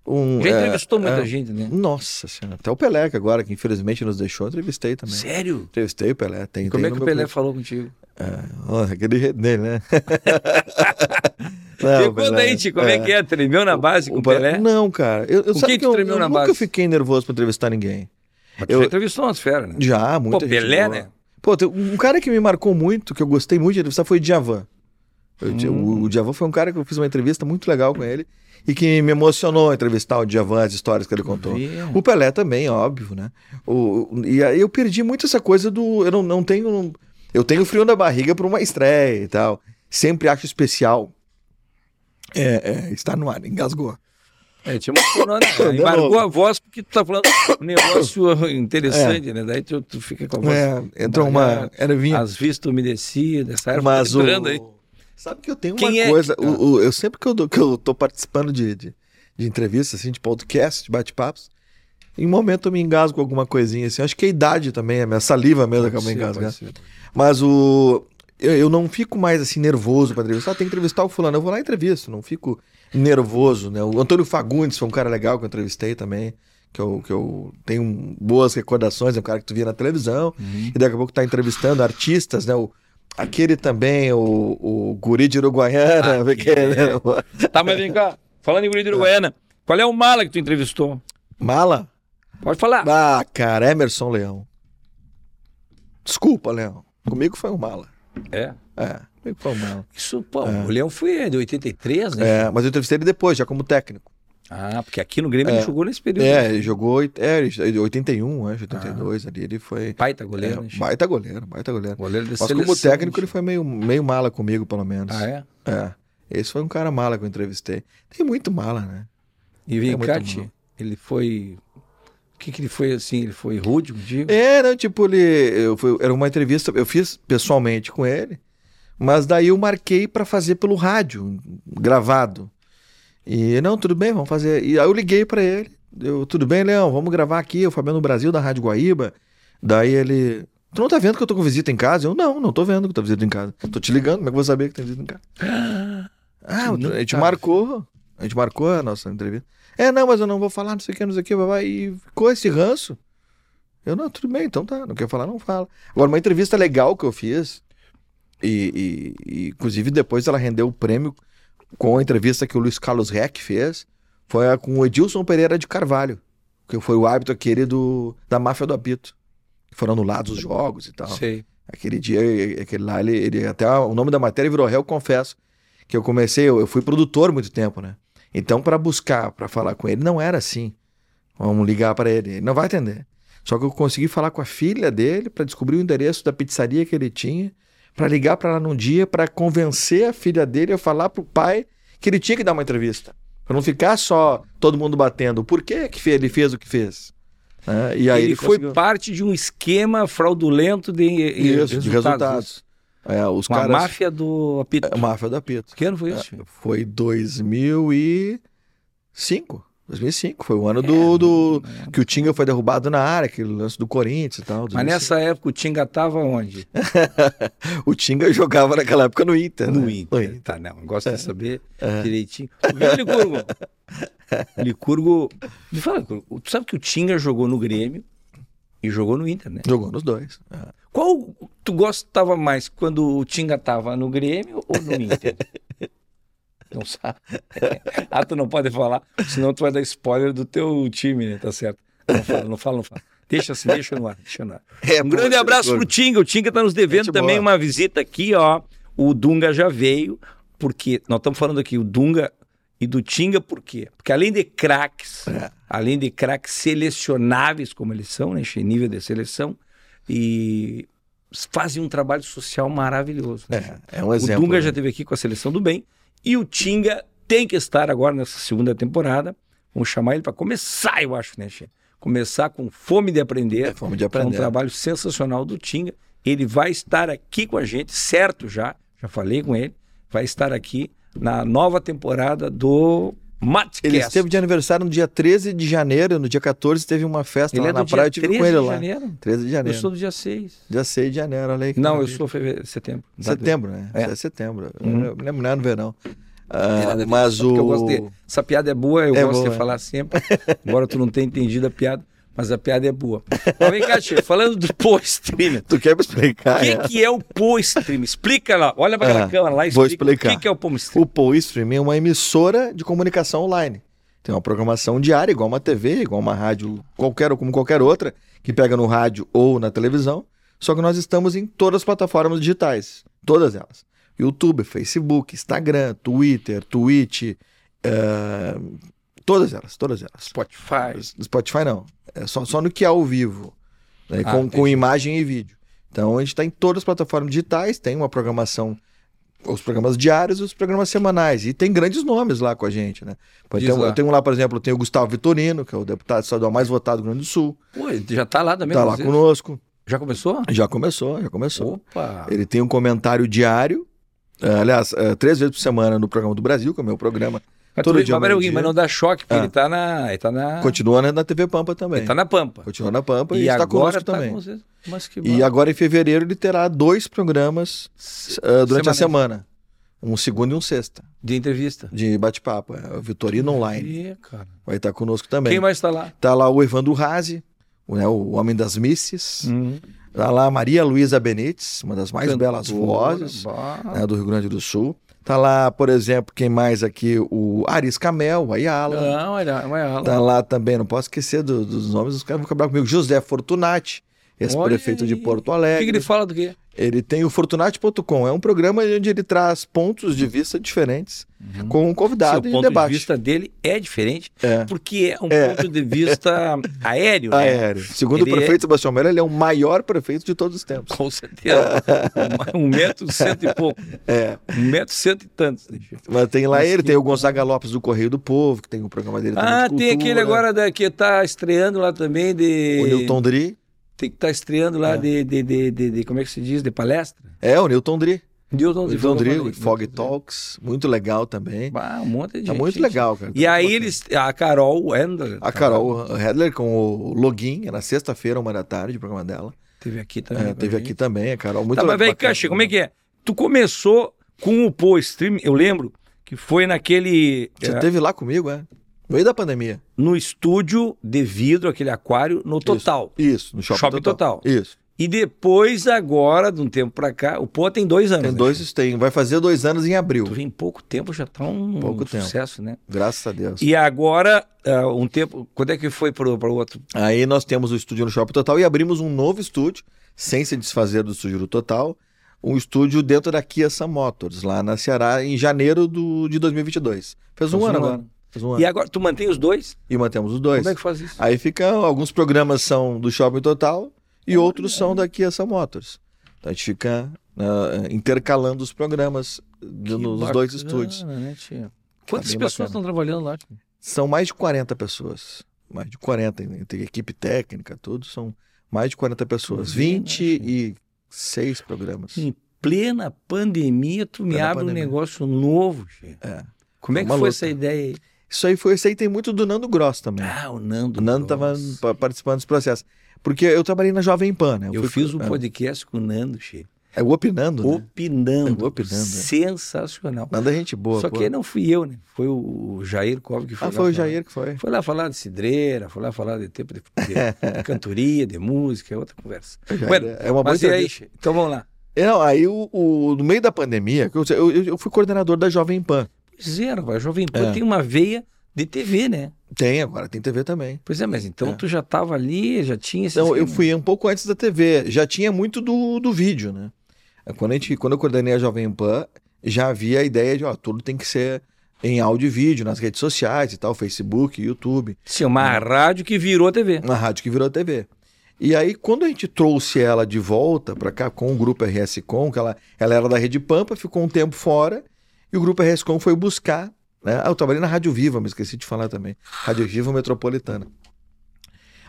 um. Já é, entrevistou muita é, gente, né? Nossa senhora. Até o Pelé, que agora, que infelizmente nos deixou, entrevistei também. Sério? Entrevistei o Pelé. Tem, Como tem é que o Pelé currículo. falou contigo? É, aquele jeito dele, né? O conta Pelé- Tio, como é. que é? Tremeu na base com o Pelé- Pelé? Não, cara. Eu, eu, Com que tu eu, tremeu eu na nunca base? fiquei nervoso pra entrevistar ninguém. Mas Eu- já entrevistou umas feras, né? Já, muita Pô, gente Pelé, boa. né? Pô, um cara que me marcou muito, que eu gostei muito de entrevistar, foi o Djavan. Eu Hum. O, o Djavan foi um cara que eu fiz uma entrevista muito legal com ele e que me emocionou entrevistar o Djavan, as histórias que ele contou. O Pelé também, óbvio, né? O, o- e aí eu perdi muito essa coisa do. Eu não, não tenho. Eu tenho frio na barriga para uma estreia e tal. Sempre acho especial. É, é, estar no ar, engasgou. É, te emocionou, né? Embargou a voz porque tu tá falando um negócio interessante, né? Daí tu, tu fica com a voz. É, entrou uma. Era vinha. As vistas umedecidas, essa erva Mas o. entrando aí. Sabe que eu tenho uma é coisa. o- o- eu sempre que eu, que eu tô participando de, de, de entrevistas, assim, de podcast, de bate-papos, em um momento eu me engasgo com alguma coisinha assim. Acho que a idade também, a minha saliva mesmo acaba engasgando. Mas o. Eu, eu não fico mais assim nervoso para entrevistar. Ah, tem que entrevistar o fulano. Eu vou lá e entrevisto, não fico nervoso, né? O Antônio Fagundes foi um cara legal que eu entrevistei também. Que eu, que eu tenho boas recordações, é um cara que tu via na televisão, Uhum. e daqui a pouco tá entrevistando artistas, né? O, aquele também, o, o Guri de Uruguaiana, aquele, né? Tá, mas vem cá. Falando em Guri de Uruguaiana, qual é o mala que tu entrevistou? Mala? Pode falar. Ah, cara, Emerson Leão. Desculpa, Leão. Comigo foi um mala. É. É, comigo foi um mala. Isso, pô, o Leão foi de 83, né? É, mas eu entrevistei ele depois, já como técnico. Ah, porque aqui no Grêmio ele jogou nesse período. É, ele jogou é, ele- 81, acho, 82 ali, ele foi Baita goleiro, é, né? Baita goleiro, baita goleiro. Goleiro Mas seleção. como técnico né, ele foi meio, meio mala comigo, pelo menos. Ah, é? É. Esse foi um cara mala que eu entrevistei. Tem muito mala, né? E vem É. Tchê, ele foi. O que, que ele foi assim? Ele foi rude contigo? É, não, tipo, ele. Eu, fui- era uma entrevista, eu fiz pessoalmente com ele, mas daí eu marquei pra fazer pelo rádio, gravado. E não, tudo bem, vamos fazer. E aí eu liguei pra ele. Eu, tudo bem, Leão, vamos gravar aqui, o Fabiano Brasil da Rádio Guaíba. Daí ele. Tu não tá vendo que eu tô com visita em casa? Eu, não, não tô vendo que tá visita em casa. Tô te ligando, como é que eu vou saber que tem visita em casa? Ah, a gente marcou. A gente marcou a nossa entrevista. É, não, mas eu não vou falar, não sei o que, não sei o que, vai, e ficou esse ranço. Eu, não, tudo bem, então tá, não quer falar, não fala. Agora, uma entrevista legal que eu fiz, e, e- e, inclusive depois ela rendeu o prêmio com a entrevista que o Luiz Carlos Reck fez, foi a com o Edilson Pereira de Carvalho, que foi o árbitro aquele do, da máfia do apito, que foram anulados os jogos e tal. Sei. Aquele dia, aquele lá, ele, ele- até o nome da matéria virou réu, confesso. Que eu comecei, eu, eu fui produtor muito tempo, né? Então, para buscar, para falar com ele, não era assim. Vamos ligar para ele, ele não vai atender. Só que eu consegui falar com a filha dele para descobrir o endereço da pizzaria que ele tinha, para ligar para lá num dia, para convencer a filha dele a falar pro pai que ele tinha que dar uma entrevista. Para não ficar só todo mundo batendo. Por que, que ele fez o que fez? Né? E aí ele, ele, foi conseguiu- parte de um esquema fraudulento de, Isso, de resultados. É, os Uma caras. máfia do apito. É, máfia do apito. Que ano foi isso? É, foi 2005. 2005. Foi o ano do, do- que o Tinga foi derrubado na área, aquele lance do Corinthians e tal. Mas 2005. nessa época o Tinga tava onde? o Tinga jogava naquela época no Inter. No né? Inter. Tá, não. Gosto de saber É. direitinho. Viu, Licurgo? Licurgo. Me fala, Licurgo, tu sabe que o Tinga jogou no Grêmio e jogou no Inter, né? Jogou nos dois. É. Qual tu gostava mais quando o Tinga tava no Grêmio ou no Inter? Não sabe. Ah, tu não pode falar, senão tu vai dar spoiler do teu time, né? Tá certo. Não fala, não fala, não fala. Deixa assim, deixa no ar, deixa no ar. É, Um grande abraço pro Tinga. O Tinga tá nos devendo Gente também boa. uma visita aqui, ó. O Dunga já veio, porque nós estamos falando aqui o Dunga e do Tinga, por quê? Porque além de craques, É. além de craques selecionáveis como eles são, né, em nível de seleção, e fazem um trabalho social maravilhoso. né? É, é um o exemplo. Dunga né? já esteve aqui com a seleção do bem e o Tinga tem que estar agora nessa segunda temporada. Vamos chamar ele para começar, eu acho, né, Che? Começar com fome de aprender. É, fome de É um aprender. trabalho sensacional do Tinga. Ele vai estar aqui com a gente, certo já, já falei com ele, vai estar aqui na nova temporada do Matcast. Ele esteve de aniversário no dia 13 de janeiro, no dia 14 teve uma festa Ele lá é na dia praia, eu tive 13 com ele de lá. janeiro. 13 de Eu janeiro. sou do dia 6. Dia 6 de janeiro, olha aí. Não, eu sou fevereiro, setembro. Setembro, né? É. É, setembro. Uhum. Eu lembro, não é no verão. Ah, mas o. eu de- Essa piada é boa, eu É gosto boa, de é. falar sempre. Embora tu não tenha entendido a piada, mas a piada é boa. Mas vem cá, Tchê, falando do pô-stream. Tu quer me explicar? O que, é? que é o pô-stream? Explica lá. Olha para aquela Ah, câmera lá e vou explica explicar. o que, que é o pô-stream. O Poe Stream é uma emissora de comunicação online. Tem uma programação diária, igual uma TV, igual uma rádio, qualquer como qualquer outra, que pega no rádio ou na televisão. Só que nós estamos em todas as plataformas digitais. Todas elas. YouTube, Facebook, Instagram, Twitter, Twitch. eh, todas elas, todas elas. Spotify. Spotify não. É só, só no que é ao vivo. né, Ah, com, imagem e vídeo. Então a gente está em todas as plataformas digitais, tem uma programação, os programas diários e os programas semanais. E tem grandes nomes lá com a gente, né? Lá. eu tenho lá, por exemplo, tem o Gustavo Vitorino, que é o deputado estadual mais votado do Rio Grande do Sul. Pô, ele já tá lá também. Está lá vocês? conosco. Já começou? Já começou, já começou. Opa! Ele tem um comentário diário. eh, aliás, eh, três vezes por semana no programa do Brasil, que é o meu programa. Mas, todo dia, mas, peraí, meio-dia. mas não dá choque, porque Ah. ele tá na. Ele tá na. Continua na, na TV Pampa também. Ele tá na Pampa. Continua na Pampa e, E está conosco tá também. com vocês. E agora em fevereiro ele terá dois programas ah, durante a Semanais. semana. Um segundo e um sexta. De entrevista. De bate-papo. É Vitorino Online. Cara. Vai estar conosco também. Quem vai estar lá? Tá lá o Evandro Razi, o, né, o Homem das Misses. Hum. Tá lá a Maria Luísa Benites, uma das mais Cantora, belas vozes né, do Rio Grande do Sul. Tá lá, por exemplo, quem mais aqui? O Aris Camel, o Ayala. Não, é ela. Tá lá também, não posso esquecer do- dos nomes, os caras vão acabar comigo. José Fortunati, ex-prefeito Olha de. Porto O Alegre. que, que ele fala do quê? Ele tem o Fortunati.com, é um programa onde ele traz pontos de vista diferentes com um convidado Sim, o ponto debate. de vista dele é diferente, É. porque é um É. ponto de vista aéreo, né? Aéreo. Segundo Ele o prefeito Sebastião Melo, ele é o maior prefeito de todos os tempos. Com certeza. um, um metro cento e pouco. É. Um metro cento e tantos. eu- Mas tem lá Mas ele, que- tem o Gonzaga Lopes do Correio do Povo, que tem o programa dele também Ah, de tem aquele agora da, que tá estreando lá também de. O Newton Dri. Tem que estar estreando lá É. de, de, de, de- de- Como é que se diz? De palestra? É, o Newton Dri. Newton de Newton Dri, Fog Talks. Muito legal também. Ah, um monte de Tá gente. muito legal, cara. E aí eles. A Carol Wendler. A Carol Hedler com o Login, era sexta-feira, uma da tarde, o programa dela. Teve aqui também. É, teve aqui também, a Carol. Muito Tá, mas vem Chico, como é que é? Tu começou com o Pô Stream, eu lembro que foi naquele. Você é, teve lá comigo, é? No meio da pandemia. no estúdio de vidro, aquele aquário, no Total. Isso, no Shopping, Shopping Total. Isso. E depois, agora, de um tempo pra cá, o Pô tem dois anos. Tem né? dois, tem, vai fazer dois anos em abril. Tu vem pouco tempo, já tá um, Pouco um tempo. sucesso, né? Graças a Deus. E agora, ah, um tempo. Quando é que foi pro, pro outro? Aí nós temos o estúdio no Shopping Total e abrimos um novo estúdio, sem se desfazer do estúdio do Total, um estúdio dentro da Kia Sam Motors, lá na Ceará, em janeiro do, de 2022. Fez um ano um agora. ano. Um. E agora, tu mantém os dois? E mantemos os dois. Como é que faz isso? Aí fica, alguns programas são do Shopping Total e outros são da Kia Sam Motors. Então a gente fica ah, intercalando os programas de- Que nos bacana, dois estúdios. né? Quantas bem pessoas bacana. estão trabalhando lá? tia? São mais de 40 pessoas. Mais de 40, entre equipe técnica, tudo, são mais de 40 pessoas. Tudo bem, né, 26 programas. Em plena pandemia, tu me Plena abre pandemia. um negócio novo, tia. É. Como é que Uma foi luta. essa ideia aí? Isso aí foi, isso aí tem muito do Nando Gross também. Ah, o Nando. o Nando estava participando desse processo. Porque eu trabalhei na Jovem Pan, né? Eu fui- fiz um é, podcast com o Nando, che. É o Opinando, né? Opinando. É, opinando, é. Sensacional. Nada gente boa. Só pô. que não fui eu, né? Foi o Jair Cove que foi Ah, foi o falar. Jair que foi. Foi lá falar de cidreira, foi lá falar de tempo de, de- cantoria, de música, é outra conversa. Jair Bueno, é uma boa Mas aí, então vamos lá. É, Não, aí o, o- no meio da pandemia, eu, eu, eu fui coordenador da Jovem Pan. É, rapaz, Jovem Pan É. tem uma veia de TV, né? Tem agora, tem TV também. Pois é, mas então É. tu já estava ali, já tinha esse Então, eu fui um pouco antes da TV. Já tinha muito do, do vídeo, né? Quando, a gente, quando eu coordenei a Jovem Pan, já havia a ideia de, ó, tudo tem que ser em áudio e vídeo, nas redes sociais e tal, Facebook, YouTube. Sim, uma rádio que virou TV. Uma rádio que virou TV. E aí, quando a gente trouxe ela de volta para cá com o grupo RS Com, que ela, ela era da Rede Pampa, ficou um tempo fora, e o grupo RS Com foi buscar. Né? Ah, eu trabalhei na Rádio Viva, me esqueci de falar também. Rádio Viva Metropolitana.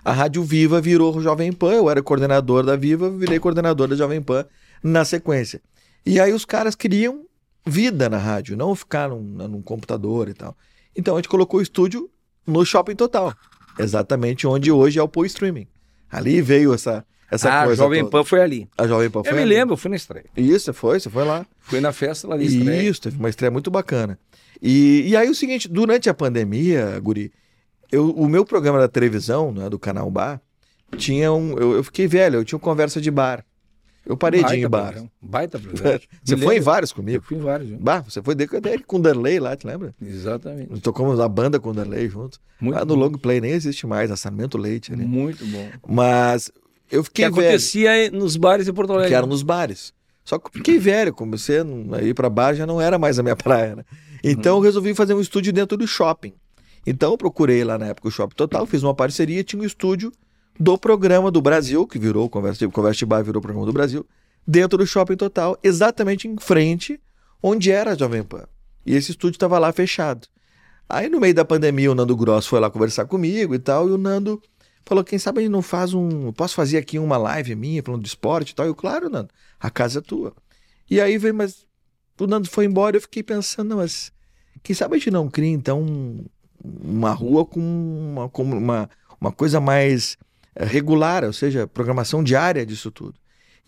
A Rádio Viva virou Jovem Pan, eu era coordenador da Viva, virei coordenador da Jovem Pan na sequência. E aí os caras queriam vida na rádio, não ficar num, num computador e tal. Então a gente colocou o estúdio no Shopping Total, exatamente onde hoje é o Pô Streaming. Ali veio essa, essa ah, a coisa. Jovem toda. Pan foi ali. A Jovem Pan foi Eu me ali. lembro, eu fui na estreia. Isso, você foi, você foi lá. Fui na festa lá de estreia. Isso, teve uma estreia muito bacana. E, e aí o seguinte, durante a pandemia, Guri, eu, o meu programa da televisão, né, do Canal Bar, tinha um. Eu, eu fiquei velho, eu tinha um conversa de bar. Eu parei de ir em bar. programa, Baita programa. Você Me foi em vários Eu comigo? fui em vários. viu? Bah, você foi até com o Darley lá, te lembra? Exatamente. Tocamos a banda com o Darley junto. Muito Lá no bom. Long Play nem existe mais, a Sarmento Leite ali. Muito bom. Mas eu Que fiquei velho. acontecia nos bares de Porto Alegre. que era nos bares. Só que eu fiquei velho, comecei a ir pra bar já não era mais a minha praia, né? Então eu resolvi fazer um estúdio dentro do shopping. Então eu procurei lá na época o Shopping Total, fiz uma parceria, tinha um estúdio do programa do Brasil, que virou o Conversa Conversa de Bar, virou o programa do Brasil, dentro do Shopping Total, exatamente em frente onde era a Jovem Pan. E esse estúdio estava lá fechado. Aí no meio da pandemia o Nando Gross foi lá conversar comigo e tal, e o Nando falou, quem sabe a gente não faz um... Posso fazer aqui uma live minha falando de esporte e tal? Eu, claro, Nando, a casa é tua. E aí veio, mas o Nando foi embora eu fiquei pensando, não, mas quem sabe a gente não cria então um- uma rua com uma, com uma, uma coisa mais eh, regular, ou seja, programação diária disso tudo.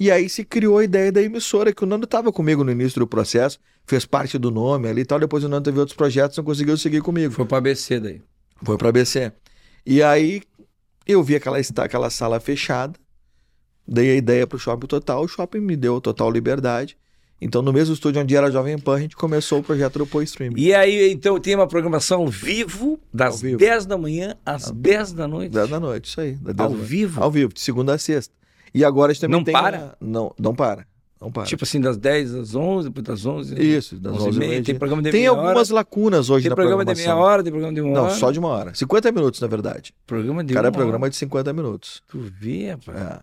E aí se criou a ideia da emissora, que o Nando estava comigo no início do processo, fez parte do nome ali e tal, depois o Nando teve outros projetos, não conseguiu seguir comigo. Foi pra ABC daí. Foi para ABC. E aí eu vi aquela, aquela sala fechada, dei a ideia para o Shopping Total, o Shopping me deu total liberdade. Então, no mesmo estúdio onde era Jovem Pan, a gente começou o projeto do Pô Streaming. E aí, então, tem uma programação ao vivo, das Ao vivo. 10 da manhã às 10 da noite. 10 da noite, isso aí. da 10 Ao vivo? Ao vivo, de segunda a sexta. E agora a gente também Não tem. para? uma- Não, não para. Não para. Tipo assim, das 10 às 11, depois das 11. Isso, das 11 e 11 meia, meia. Tem programa de Tem meia algumas hora. lacunas hoje Tem na programa de programação. meia hora, tem programa de uma Não, hora. só de uma hora. 50 minutos, na verdade. Programa de Cada uma programa é hora. de 50 minutos. Tu vê, rapaz. É.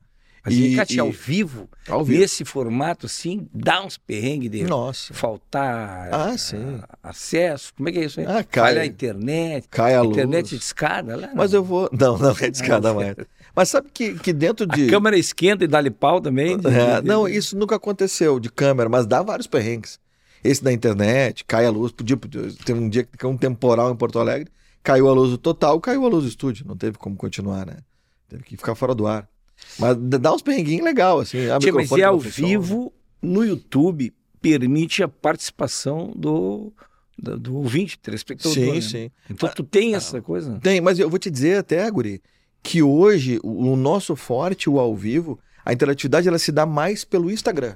Mas E- Cate, e- ao vivo, Ao vivo. nesse formato assim, dá uns perrengues de Nossa. faltar Ah, sim. a- acesso. Como é que é isso aí? Ah, cai. Falha a internet. Cai a luz. internet de escada lá. Mas não. eu vou. Não, não é de escada mais. Mas sabe que, que dentro de. A câmera esquenta e dá-lhe pau também. de- É, de- de- não, isso nunca aconteceu de câmera, mas dá vários perrengues. Esse da internet, cai a luz. Podia, tem um dia que caiu um temporal em Porto Alegre, caiu a luz do total, caiu a luz do estúdio. Não teve como continuar, né? Teve que ficar fora do ar. Mas dá uns perrenguinhos legal, assim. A Tia, mas é ao vivo, no YouTube, permite a participação do, do, do ouvinte, telespectador. Sim, né? sim. Então tu tem essa coisa? Tem, mas eu vou te dizer até, Guri, que hoje o, nosso forte, o ao vivo, a interatividade ela se dá mais pelo Instagram.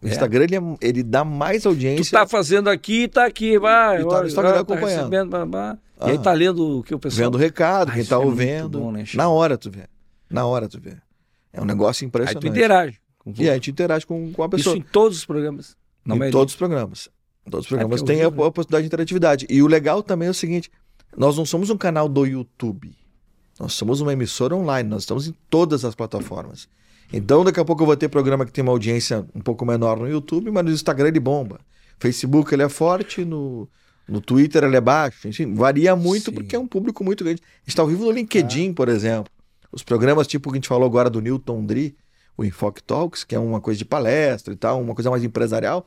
O É. Instagram ele, é- ele dá mais audiência. Tu tá fazendo aqui, tá aqui, vai. E tá no olha, Instagram tá acompanhando. recebendo, bah, bah. E aí Ah. tá lendo o que o pessoal... vendo o recado, Ah, quem isso tá é ouvindo. bom, né, na hora tu vê. Na hora tu vê. É um negócio Aí impressionante. tu interage. E aí a gente interage com, com a Isso pessoa. em todos os programas. Em maioria. todos os programas. Todos os programas porque têm a, né? a possibilidade de interatividade. E o legal também é o seguinte: nós não somos um canal do YouTube. Nós somos uma emissora online. Nós estamos em todas as plataformas. Então, daqui a pouco eu vou ter programa que tem uma audiência um pouco menor no YouTube, mas no Instagram ele bomba. Facebook ele é forte, no, no Twitter ele é baixo. Enfim, varia muito Sim. porque é um público muito grande. A gente está ao vivo no LinkedIn, por exemplo. Os programas tipo que a gente falou agora do Newton Dri, o Infoc Talks, que é uma coisa de palestra e tal, uma coisa mais empresarial,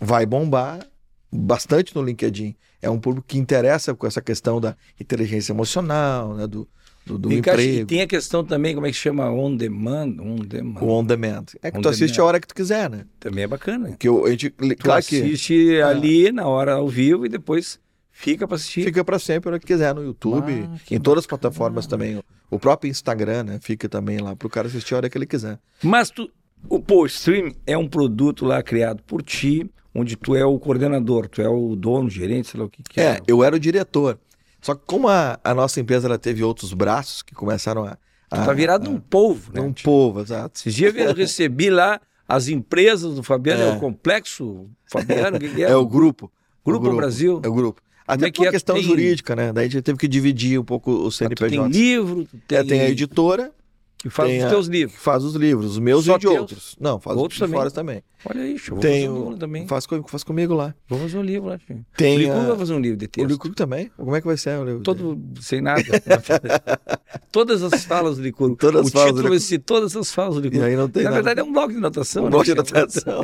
vai bombar bastante no LinkedIn. É um público que interessa com essa questão da inteligência emocional, né, do, do, do cá, E emprego, tem a questão também, como é que chama? On demand. On demand. o on demand. É que On tu assiste demand. a hora que tu quiser, né? Também é bacana. Que eu, a gente, Tu claro que assiste ali na hora ao vivo e depois fica pra assistir. fica para sempre a hora que quiser no YouTube, Ah, em todas as plataformas também. O próprio Instagram, né, fica também lá pro cara assistir a hora que ele quiser. Mas tu, o Pô Stream é um produto lá criado por ti, onde tu é o coordenador, tu é o dono, gerente, sei lá o que, que É, eu era o diretor. Só que como a, a nossa empresa ela teve outros braços que começaram a... a tá virado num povo, né? um povo, exato. Esses dias eu recebi lá as empresas do Fabiano, é, É. o Complexo Fabiano, que, que é? É o grupo. Grupo o Brasil. É o grupo. Até é que é? questão Tem- jurídica, né? Daí a gente teve que dividir um pouco o Tu tem CNPJ. livro, tem, É, tem a editora que faz tem os teus livros. faz os livros, os meus Só e de teus? outros. Não, faz Outros os de também? fora também. Olha aí, vou Tem um o- também. faz, co- faz comigo lá. Vou fazer um livro lá, filho. Tem o Licurgo a- vai fazer um livro de O texto. Licurgo também? Como é que vai ser o livro? Todo sem nada. todas as falas do Licurgo. Todas as o falas do título vai ser Todas as falas do E Licurgo. aí não tem Na nada. verdade é um bloco de notação. Um né? bloco de anotação.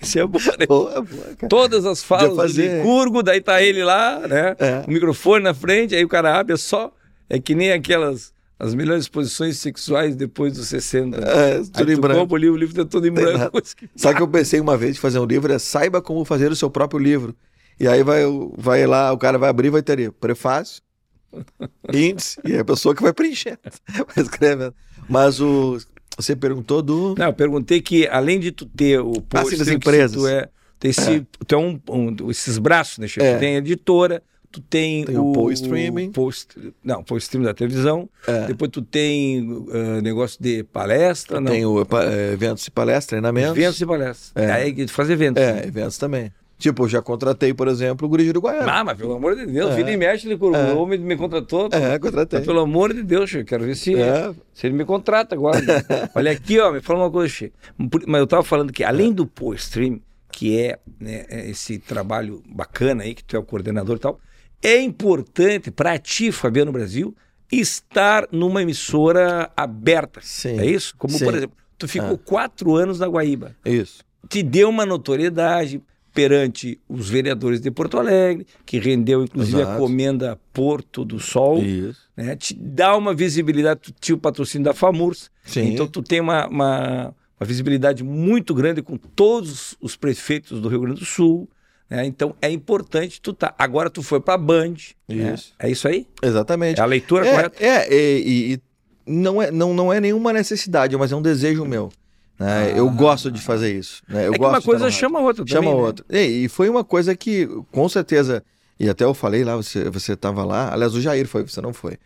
Isso é bom, né? Boa, boa. Todas as falas fazer- do Licurgo, daí tá ele lá, né? É. O microfone na frente, aí o cara abre, é só... É que nem aquelas... As melhores posições sexuais depois dos 60. né? É, Aí tudo em tu branco. o livro, o livro tá todo em Tem branco. nada. coisa que- eu pensei uma vez de fazer um livro? É saiba como fazer o seu próprio livro. E aí vai, vai lá, o cara vai abrir e vai ter prefácio, índice, e é a pessoa que vai preencher, vai escrevendo. Mas o, você perguntou do. Não, eu perguntei que além de tu ter o Ah, sim, das empresas. tu é, tem esse, tu é um, um- esses braços, né, Chico? É. Tu tem editora, tu tem, Tem o Pô Streaming. Pô St- não, Pô Streaming da televisão. É. Depois tu tem ah, negócio de palestra, não. Tem o é, eventos e palestras, treinamentos. Eventos e palestras. É. Aí faz eventos. né? É, eventos também. Tipo, eu já contratei, por exemplo, o Guri de Uruguaiana. Ah, mas pelo amor de Deus, É. vira e mexe, ele É. o homem me contratou. É, contratei. Mas pelo amor de Deus, Chico, quero ver se, É. se ele me contrata agora. Olha aqui, ó, me fala uma coisa. Por- Mas eu tava falando que além do Pô Stream, que é, né, é esse trabalho bacana aí, que tu é o coordenador e tal, é importante para ti, Fabiano Brasil, estar numa emissora aberta. Sim. É isso? Como, Sim. por exemplo, tu ficou Ah. quatro anos na Guaíba. Isso. Te deu uma notoriedade perante os vereadores de Porto Alegre, que rendeu inclusive a Exato. comenda Porto do Sol Isso. né? Te dá uma visibilidade, tu tinha o patrocínio da FAMURS, Sim. então tu tem uma, uma, uma visibilidade muito grande com todos os prefeitos do Rio Grande do Sul, né? então é importante tu tá. Agora tu foi para Band, né? Isso. é isso aí? Exatamente. É a leitura é, correta? É, e, e- não, é, não, não é nenhuma necessidade, mas é um desejo meu. né? Eu gosto de fazer isso. né? Eu Ah. é que gosto uma de estar coisa chama outra chama também, né? outra. E, e foi uma coisa que, com certeza, e até eu falei lá, você você estava lá, aliás, o Jair foi, você não foi.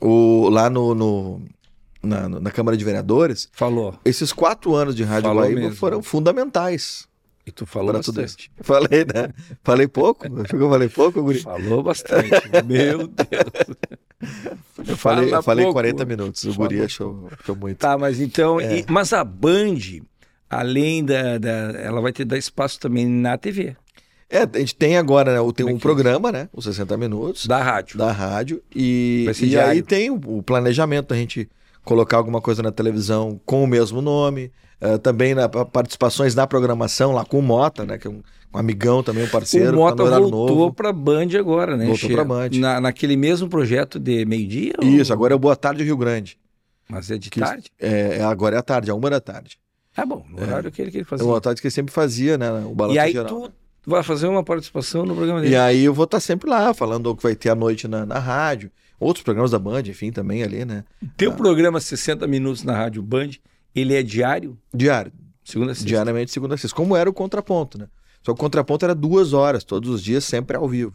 O, lá no, no, na, na Câmara de Vereadores, Falou. esses quatro anos de Rádio Falou Guaíba mesmo. foram fundamentais E tu falou bastante. isso. Falei, né? Falei pouco? Achou que eu falei pouco, Guri? Falou bastante. Meu Deus. Eu falei, eu falei pouco. 40 minutos. O Guri achou, achou muito. Tá, mas então. É. e- mas a Band, além da, da. Ela vai ter dar espaço também na TV, É, a gente tem agora, né? Tem é um é programa, né? Os 60 minutos da rádio. da rádio. E, e diário. aí tem o, o planejamento da gente colocar alguma coisa na televisão com o mesmo nome. Eh, também na, pa- participações na programação, lá com o Mota, né? Que é um, um amigão também, um parceiro. o Mota tá voltou pra Band agora, né? Voltou pra Band. Na, naquele mesmo projeto de meio-dia? ou- Isso, agora é o Boa Tarde Rio Grande. Mas é de Que- tarde? É, é- agora é à tarde, é uma da tarde. Ah, bom, no É. horário que ele, que ele É fazia. uma tarde que ele sempre fazia, né? O balanço E aí geral. tu vai fazer uma participação no programa dele. E aí eu vou estar sempre lá, falando o que vai ter à noite na, na rádio. Outros programas da Band, enfim, também ali, né? Teu programa 60 minutos na Rádio Band, ele é diário? Diário. Segunda sexta. Diariamente, segunda sexta. Como era o contraponto, né? Só que o contraponto era duas horas, todos os dias, sempre ao vivo.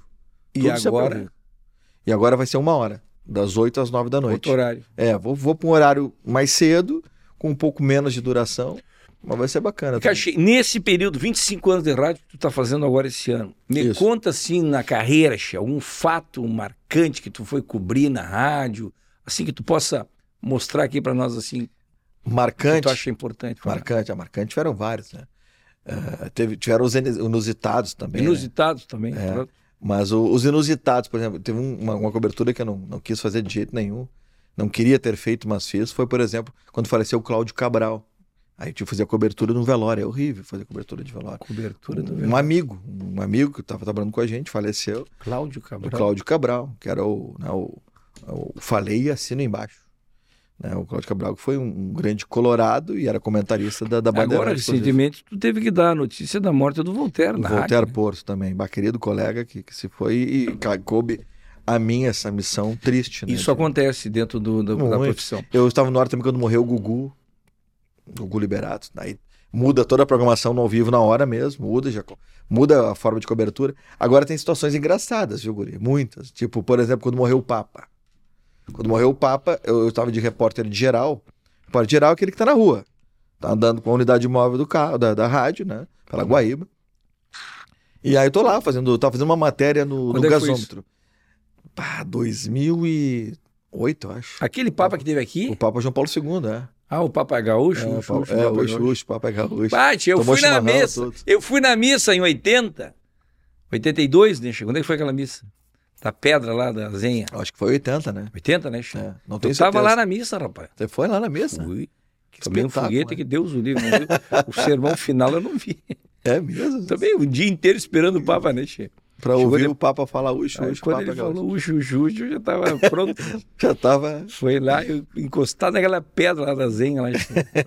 E Tudo agora, vivo. E agora vai ser uma hora, das 8 às 9 da noite. outro horário. É, vou, vou para um horário mais cedo, com um pouco menos de duração, mas vai ser bacana. Cachê, nesse período, 25 anos de rádio que tu tá fazendo agora esse ano, me Isso. conta assim na carreira, Che, algum fato marcante que tu foi cobrir na rádio, assim que tu possa mostrar aqui para nós assim, que Marcante. tu acha importante. falar. Marcante, a marcante tiveram vários, né? Eh, teve, tiveram os inusitados também. né? Inusitados também. É. Mas o- os inusitados, por exemplo, teve um- uma, uma cobertura que eu não, não quis fazer de jeito nenhum, não queria ter feito, mas fiz, foi, por exemplo, quando faleceu o Cláudio Cabral. Aí eu tive que fazer a cobertura no velório, é horrível fazer cobertura de velório. Cobertura do Um amigo, um amigo que estava trabalhando com a gente, faleceu, Cláudio o Cabral. Cláudio Cabral, que era o, né, o, o Falei e Assino Embaixo. Né, o Cláudio Cabral que foi um, grande colorado e era comentarista da, da Agora, Bandeirantes. inclusive. recentemente, tu teve que dar a notícia da morte do Voltaire na Voltaire rádio, né? Porto também, bah, querido colega que, que se foi e coube a mim essa missão triste. Né? Isso acontece dentro do, do- da Muito. profissão. Eu estava no ar também quando morreu o Gugu, Gugu Liberato. Daí muda toda a programação no ao vivo na hora mesmo, muda, já, muda a forma de cobertura. Agora tem situações engraçadas, viu, Guri? Muitas. Tipo, por exemplo, quando morreu o Papa. Quando morreu o Papa, eu, estava de repórter de geral. Repórter de geral é aquele que tá na rua. Tá andando com a unidade móvel do carro, da, da rádio, né? Pela Guaíba. E aí eu tô lá fazendo, tava fazendo uma matéria no, no é gasômetro. Pá, 2008, eu acho. Aquele Papa que teve aqui, O Papa João Paulo II, é. ah, o Papa Gaúcho, É, o o Papa, é, Papa o Gaúcho. Papa Gaúcho. Bate, eu Tomou fui na missa. tudo. Eu fui na missa em 80. 82, né? Quando é que foi aquela missa? Da pedra lá, da Zenha. Acho que foi 80, né? 80, né, Che? É, não tenho Eu tava lá na missa, rapaz. Você foi lá na missa? Fui. Que Também um foguete né? que Deus o livre. o sermão final eu não vi. É mesmo? Também o dia inteiro esperando o Papa, né, Che? Pra Chegou ouvir de- o Papa falar uxo, Aí, uxo, quando Papa ele Gaúcho. falou o Juju, eu já tava pronto. Já tava Foi lá, eu, encostado naquela pedra lá da Zenha. Lá,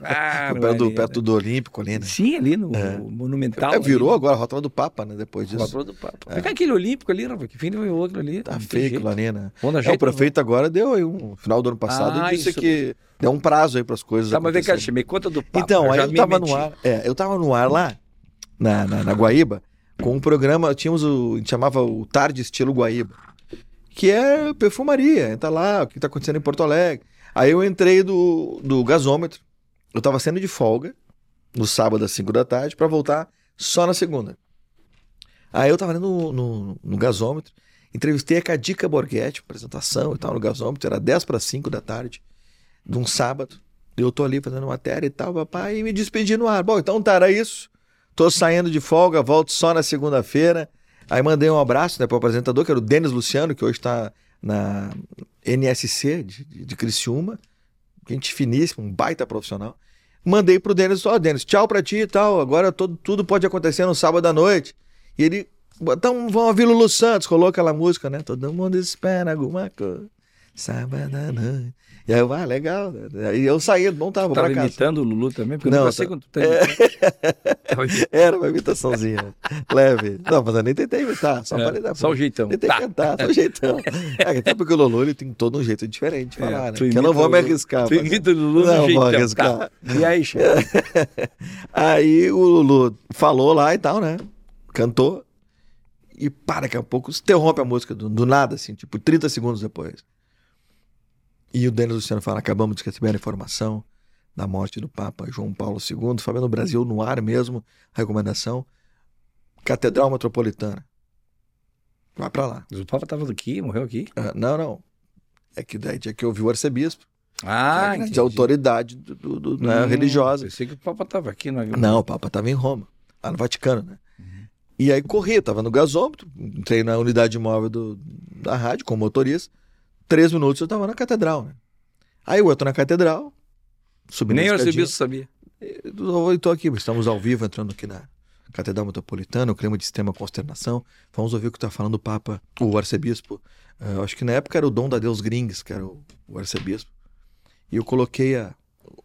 ah, perto do, perto do Olímpico ali, né? Sim, ali no É. Monumental. É, virou ali. agora a rota do Papa, né? Depois disso. Patrão do Papa. Fica aquele Olímpico ali, rapaz. Que fim foi outro ali. Tá não feio ali, né? Dar É, o jeito, prefeito agora deu aí um. No final do ano passado, Ah, disse isso que deu um prazo aí para as coisas. Tá, mas vem cá, me conta do Papa. Então, aí já eu tava no ar. É, eu tava no ar lá, na, na, na Guaíba, com um programa, tínhamos o. Chamava o Tarde Estilo Guaíba. Que é perfumaria. Entra lá, o que tá acontecendo em Porto Alegre. Aí eu entrei do, do gasômetro. Eu tava saindo de folga, no sábado às 5 da tarde, para voltar só na segunda. Aí eu tava ali no, no, no gasômetro, entrevistei a Cadica Borghetti, apresentação e tal, no gasômetro, era 10 para 5 da tarde, de um sábado. Eu tô ali fazendo matéria e tal, papai, e me despedi no ar. Bom, então tá, era isso. Tô saindo de folga, volto só na segunda-feira. Aí mandei um abraço né, pro apresentador, que era o Denis Luciano, que hoje tá na NSC de, de, Criciúma. Gente finíssima, um baita profissional. Mandei pro Denis, ó, Denis, tchau pra ti e tal. Agora todo, tudo pode acontecer no sábado à noite. E ele, então vamos ouvir Lulu Santos, colocou aquela música, né? Todo mundo espera alguma coisa. Sábado à noite. E aí eu, ah, legal. Aí eu saí, não tava, Tava pra casa. imitando o Lulu também? Porque eu Não, nunca sei tá- quando tu tá imitando. Era uma imitaçãozinha leve. Não, mas eu nem tentei imitar, só É, parei da só o jeitão. Tentei Tá. cantar, só o jeitão. É, até porque o Lulu ele tem todo um jeito diferente de falar, É, né? Que eu não vou me arriscar. Tu imita o Lulu Não, do vou jeitão. arriscar. Tá. E aí, Che? Aí o Lulu falou lá e tal, né? Cantou. E pá, daqui a pouco interrompe a música do, do nada, assim, tipo 30 segundos depois. E o Denis Luciano fala: acabamos de receber a informação da morte do Papa João Paulo II. Fabiano Brasil no ar mesmo, recomendação. Catedral Metropolitana. Vai para lá. Mas o Papa estava aqui, morreu aqui? Ah, não, não. É que daí tinha que ouvir o arcebispo. Ah, é de autoridade do, do- do- né, Hum, religiosa. Pensei que o Papa estava aqui. No... Não, o Papa estava em Roma, lá no Vaticano, né? Uhum. E aí corri, eu tava no gasômetro, entrei na unidade móvel do, da rádio como motorista. Três minutos eu tava na catedral, né? Aí eu entro na catedral, subi Nem o arcebispo sabia. Eu estou aqui, estamos ao vivo entrando aqui na Catedral Metropolitana, o clima de extrema consternação. Vamos ouvir o que está falando o Papa, o arcebispo. Eu acho que na época era o Dom da Deus Grings, que era o, o arcebispo. E eu coloquei a-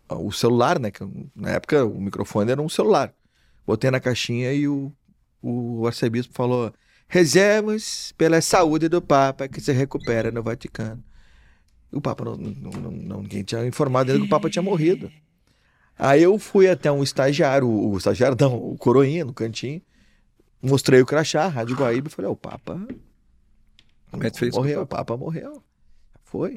a- o celular, né? que na época o microfone era um celular. Botei na caixinha e o, o arcebispo falou: Rezemos pela saúde do Papa que se recupera no Vaticano. O Papa não, não, não- ninguém tinha informado ainda que o Papa tinha morrido. Aí eu fui até um estagiário, o, o estagiário não, o coroinha no cantinho, mostrei o crachá, Rádio Guaíba, e falei, o Papa morreu, o Papa morreu. Foi.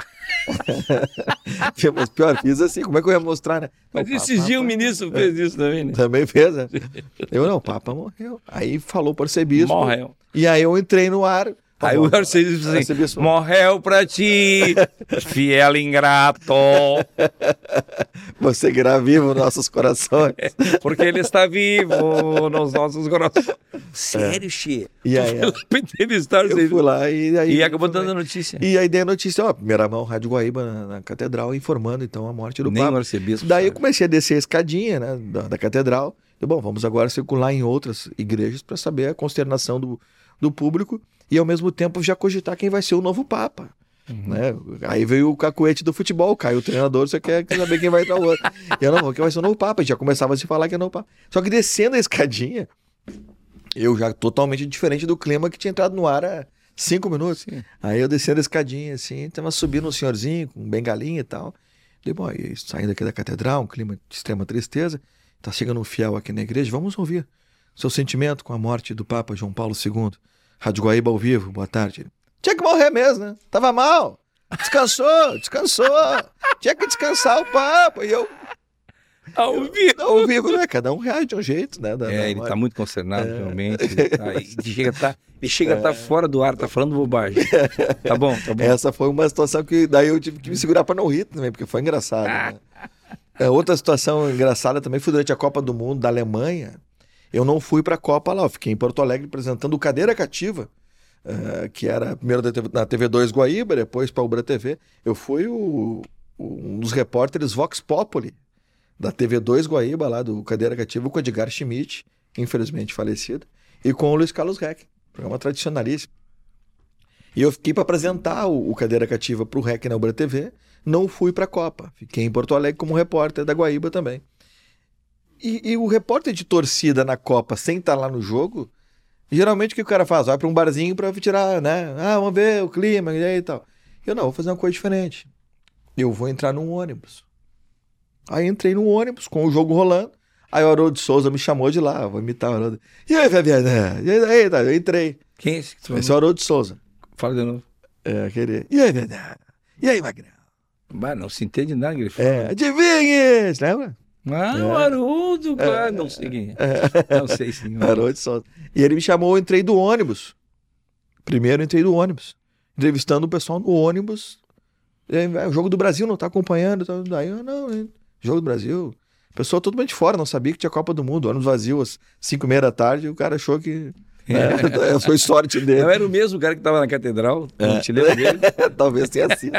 Mas pior, fiz assim, como é que eu ia mostrar, né? Mas O esses dias o ministro fez isso também, né? Também fez, né? Eu não, o Papa morreu. Aí falou para o arcebispo. Morreu. E aí eu entrei no ar. Tá Aí bom. o arcebispo disse assim, Arcebispo- morreu pra ti, fiel ingrato, Você irá vivo nos nossos corações. porque ele está vivo nos nossos corações. Sério, Xê? E aí, o eu fui lá e aí. E acabou dando a notícia. E aí dei a notícia, ó, primeira mão, Rádio Guaíba na, na catedral, informando então a morte do Nem Papa. arcebispo Daí eu sabe. comecei a descer a escadinha, né, da, da catedral. E, bom, vamos agora circular em outras igrejas para saber a consternação do, do público e ao mesmo tempo já cogitar quem vai ser o novo Papa. Uhum. Né? Aí veio o cacuete do futebol, caiu o treinador, você quer saber quem vai entrar o outro. E eu não quem vai ser o novo Papa. Já começava a se falar que é o novo Papa. Só que descendo a escadinha, eu já totalmente diferente do clima que tinha entrado no ar há cinco minutos. Sim. Aí eu descendo a escadinha, assim, tava subindo um senhorzinho com bengalinha e tal. Falei, bom, saindo aqui da catedral, um clima de extrema tristeza, tá chegando um fiel aqui na igreja, vamos ouvir seu sentimento com a morte do Papa João Paulo II. Rádio Guaíba ao vivo, boa tarde. Tinha que morrer mesmo, né? Tava mal. Descansou, descansou. Tinha que descansar o Papa. E eu, Ao vivo. ao vivo, né? Cada um reage de um jeito, né? Da- da É, ele tá muito consternado, realmente. Ele, tá, ele chega a tá, ele chega a estar fora do ar, tá falando bobagem. Tá bom, tá bom. Essa foi uma situação que daí eu tive que me segurar para não rir também, porque foi engraçado. né? É, outra situação engraçada também foi durante a Copa do Mundo da Alemanha. Eu não fui para a Copa lá, eu fiquei em Porto Alegre apresentando o Cadeira Cativa, eh, que era primeiro na TV2 Guaíba, depois para a Ubra TV. Eu fui o- um dos repórteres Vox Populi da TV2 Guaíba, lá do Cadeira Cativa, com o Edgar Schmidt, infelizmente falecido, e com o Luiz Carlos Reck, programa tradicionalíssimo. E eu fiquei para apresentar o, o Cadeira Cativa para o REC na Ubra TV. Não fui para a Copa. Fiquei em Porto Alegre como repórter da Guaíba também. E, e o repórter de torcida na Copa, sem estar lá no jogo, geralmente o que o cara faz? Vai para um barzinho para tirar, né? Ah, vamos ver o clima e aí e tal. Eu não, vou fazer uma coisa diferente. Eu vou entrar num ônibus. Aí entrei no ônibus com o jogo rolando. Aí o Haroldo Souza me chamou de lá, vou imitar o Haroldo. E aí, Fabiano? E aí, tá? Eu entrei. Quem é esse que tu Esse é o Haroldo Souza. Fala de novo. É, aquele. E aí, Fabiano? E aí, Magrão? Bah, não se entende nada fala. É, adivinha! Lembra? Ah, o Haroldo, cara. Não sei quem é. Não sei sim. Haroldo Souza. E ele me chamou, eu entrei do ônibus. Primeiro entrei do ônibus. Entrevistando o pessoal no ônibus. "Ah, O jogo do Brasil não tá acompanhando. tá?" Daí eu, não, hein? jogo do Brasil. Pessoa totalmente fora, não sabia que tinha Copa do Mundo. Ônibus vazio às 5 e meia da tarde, e o cara achou que. É, foi sorte dele. Não era o mesmo cara que tava na catedral? Não te lembra dele? Talvez tenha sido.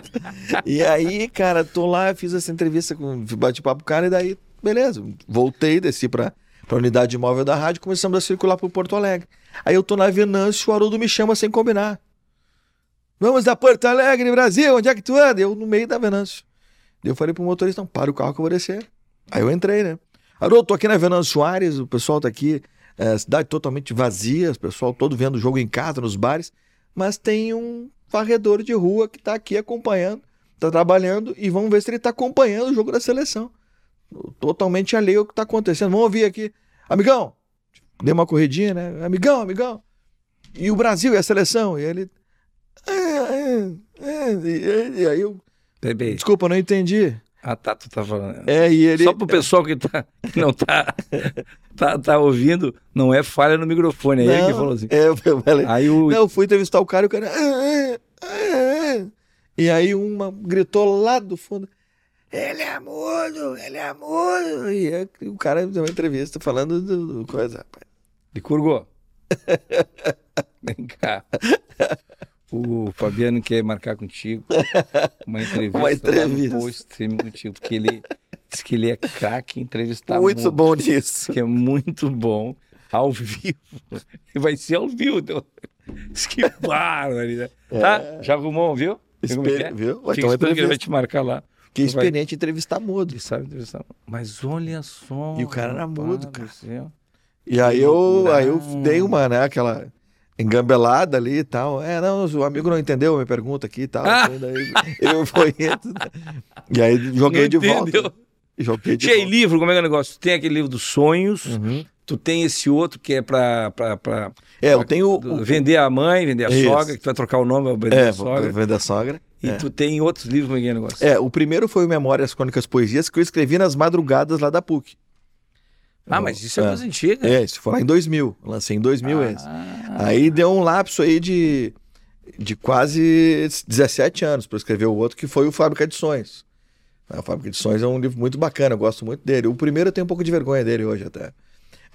E aí, cara, tô lá, fiz essa entrevista com bate-papo cara, e daí, beleza, voltei, desci pra, pra unidade móvel da rádio, começamos a circular pro Porto Alegre. Aí eu tô na Venâncio, o Haroldo me chama sem combinar. Vamos da Porto Alegre, Brasil, onde é que tu anda? Eu no meio da Venâncio. Daí eu falei pro motorista, não, para o carro que eu vou descer. Aí eu entrei, né? Haroldo, tô aqui na Venâncio Soares, o pessoal tá aqui, é, cidade totalmente vazia, o pessoal todo vendo o jogo em casa, nos bares, mas tem um varredor de rua que tá aqui acompanhando, tá trabalhando, e vamos ver se ele tá acompanhando o jogo da seleção. Totalmente alheio ao que tá acontecendo. Vamos ouvir aqui. Amigão, dei uma corridinha, né? Amigão, amigão. E o Brasil e a seleção? E ele. É, é, é, e, aí eu Peraí. Desculpa, eu não entendi. Ah, tá, tu tá falando. É, e ele. Só pro pessoal que, tá, que não tá, tá, tá ouvindo, não é falha no microfone. É ele que Não, falou assim. é, eu falei, Aí o. Não, eu fui entrevistar o cara e o cara. E aí uma gritou lá do fundo. Ele é mudo, ele é mudo. E aí o cara deu uma entrevista falando do, do coisa, rapaz. Licurgo. Vem cá. O Fabiano quer marcar contigo uma entrevista. Uma entrevista. Lá stream contigo, porque ele diz que ele é craque em entrevistar Muito bom nisso. Que é muito bom ao vivo. E vai ser ao vivo. Então. Diz que bárbaro, né? Tá? Já arrumou, viu? É que é? Viu? Vai que ele vai te marcar lá. Que vai- experiente entrevistar mudo. Ele sabe entrevistar. Mas olha só. E o cara era mudo, do cara. céu. E aí eu, aí eu dei uma, né, aquela engambelada ali e tal. É, não, o amigo não entendeu a minha pergunta aqui e tal. Ah! Daí eu fui. E aí joguei Não de entendeu? volta. Joguei de e volta. livro, como é que é o negócio? Tu tem aquele livro dos sonhos, Uhum. tu tem esse outro que é pra, pra, pra É, eu tenho. do- vender a mãe, vender a Isso. sogra, que tu vai trocar o nome, vai vender É, a sogra. vou da sogra. E é. tu tem outros livros, como é que é negócio? É, o primeiro foi o Memórias Crônicas Poesias, que eu escrevi nas madrugadas lá da PUC. ah, mas isso é, é. coisa antiga. É, isso foi lá em 2000. Lancei em 2000 esse. Ah, Aí deu um lapso aí de, de quase 17 anos para escrever o outro, que foi o Fábrica de Sonhos. A Fábrica de Sonhos é um livro muito bacana, eu gosto muito dele. O primeiro eu tenho um pouco de vergonha dele hoje até.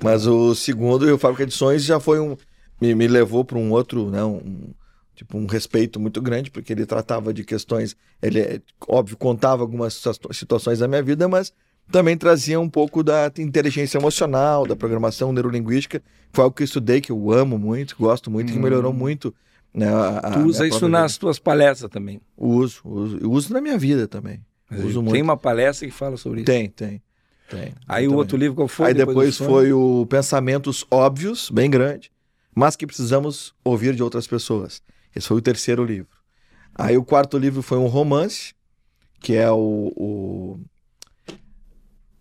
Mas o segundo, o Fábrica de Sonhos, já foi um. Me, me levou para um outro, né, um, tipo, um respeito muito grande, porque ele tratava de questões. Ele, óbvio, contava algumas situa- situações da minha vida, mas também trazia um pouco da inteligência emocional, da programação neurolinguística, que foi algo que eu estudei, que eu amo muito, gosto muito, que melhorou muito. Né, a- tu usa isso nas tuas palestras também. vida. Uso, uso, eu uso na minha vida também. Uso tem muito. uma palestra que fala sobre isso. Tem, tem. tem. Aí Eu o outro livro qual foi? Aí depois sonho? foi o Pensamentos Óbvios, bem grande, mas que precisamos ouvir de outras pessoas. Esse foi o terceiro livro. Aí o quarto livro foi um romance, que é o. O,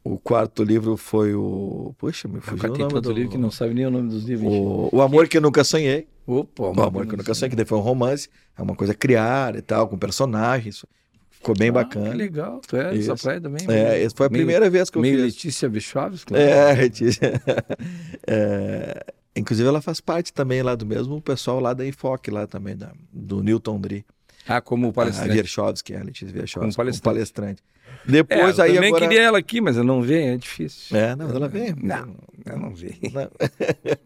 o quarto livro foi o. Puxa, me O fugiu o nome do... livro que não sabe nem o nome dos livros. O, o Amor que eu nunca sonhei. Opa, O Amor que eu nunca sonhei, que daí foi um romance. É uma coisa criada e tal, com personagens. Ficou bem Ah, Que bacana. legal, tu é dessa praia também. É, essa foi a meio- primeira vez que eu Meio fiz. Letícia Bichovski. É, Letícia. É, inclusive ela faz parte também lá do mesmo pessoal lá da Enfoque, lá também, da, do Newton Dri. Ah, como A palestrante. Vierchovski, a Letícia Vierchovski, Como como palestrante. palestrante. É, Depois eu aí também agora... queria ela aqui, mas eu não venho, é difícil. É, não, ela vem. Não, eu não vejo. Não.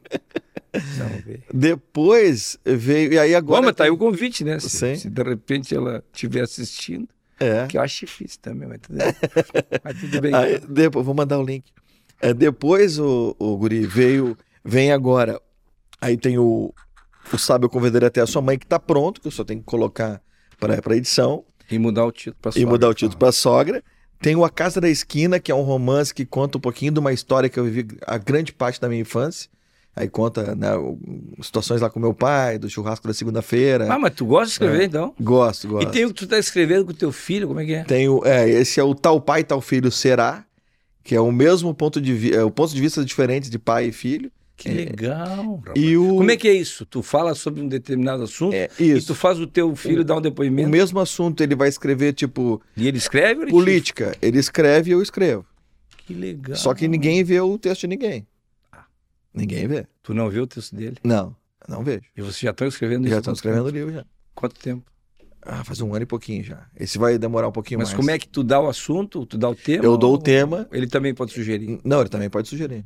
Não vejo. Depois veio, e aí agora... Bom, mas tá aí o convite, né? Se, Sim. se de repente ela estiver assistindo, É. que eu acho difícil também, mas tudo, mas tudo bem. Aí, depois, vou mandar o link. É, depois o, o Guri veio, vem agora. Aí tem o, o Sabe Eu Convidarei Até a Sua Mãe, que tá pronto, que eu só tenho que colocar para edição. E mudar o título pra e sogra, mudar o título fala. para sogra. Tem o A Casa da Esquina, que é um romance que conta um pouquinho de uma história que eu vivi a grande parte da minha infância. Aí conta né, situações lá com meu pai, do churrasco da segunda-feira. Ah, mas tu gosta de escrever, então? Gosto, gosto. E tem o que tu tá escrevendo com o teu filho, como é que é? Tem o- é, esse é o Tal Pai, Tal Filho Será, que é o mesmo ponto de vista, é o ponto de vista diferente de pai e filho. Que legal. rapaz. E o, Como é que é isso? Tu fala sobre um determinado assunto é e tu faz o teu filho dar um O depoimento mesmo assunto ele vai escrever, tipo, e ele escreve ou ele política. Ele escreve e eu escrevo. Que legal. Só que ninguém vê o texto de ninguém. Ninguém vê. Tu não viu o texto dele? Não, não vejo. E vocês já estão escrevendo Já estão escrevendo o livro já. Quanto tempo? Ah, faz um ano e pouquinho já. Esse vai demorar um pouquinho Mas mais. como é que tu dá o assunto? Tu dá o tema? Eu dou o tema. Ele também pode sugerir. Não, ele também pode sugerir.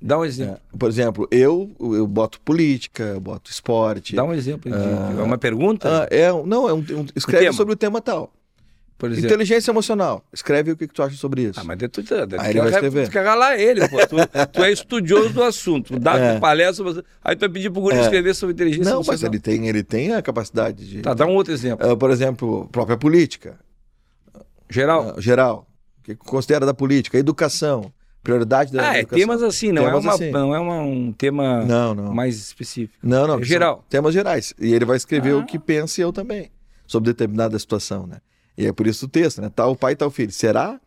Dá um exemplo. É. Por exemplo, eu, eu boto política, eu boto esporte. Dá um exemplo. de- Ah. é uma pergunta? Ah, é, não, é um, um- escreve tema. sobre o tema tal. por exemplo. Inteligência emocional. Escreve o que, que tu acha sobre isso. Ah, mas daí tu, tu, tu, Aí ele vai escrever. Tu ralar ele, pô. Tu, tu é estudioso do assunto. Dá É. palestra, aí tu vai pedir pro guri É. escrever sobre inteligência não, mas emocional. ele tem, ele tem a capacidade de. Tá, dá um outro exemplo. Ah, por exemplo, própria política. Geral. Ah, geral. O que considera da política? Educação. Prioridade da Ah, é educação. temas assim, não Temas é, uma, assim. não é uma- um tema Não, não. mais específico. Não, não. É geral. Temas gerais. E ele vai escrever Ah. o que pensa e eu também. Sobre determinada situação, né? E é por isso o texto, né? Tal pai, tal filho. Será?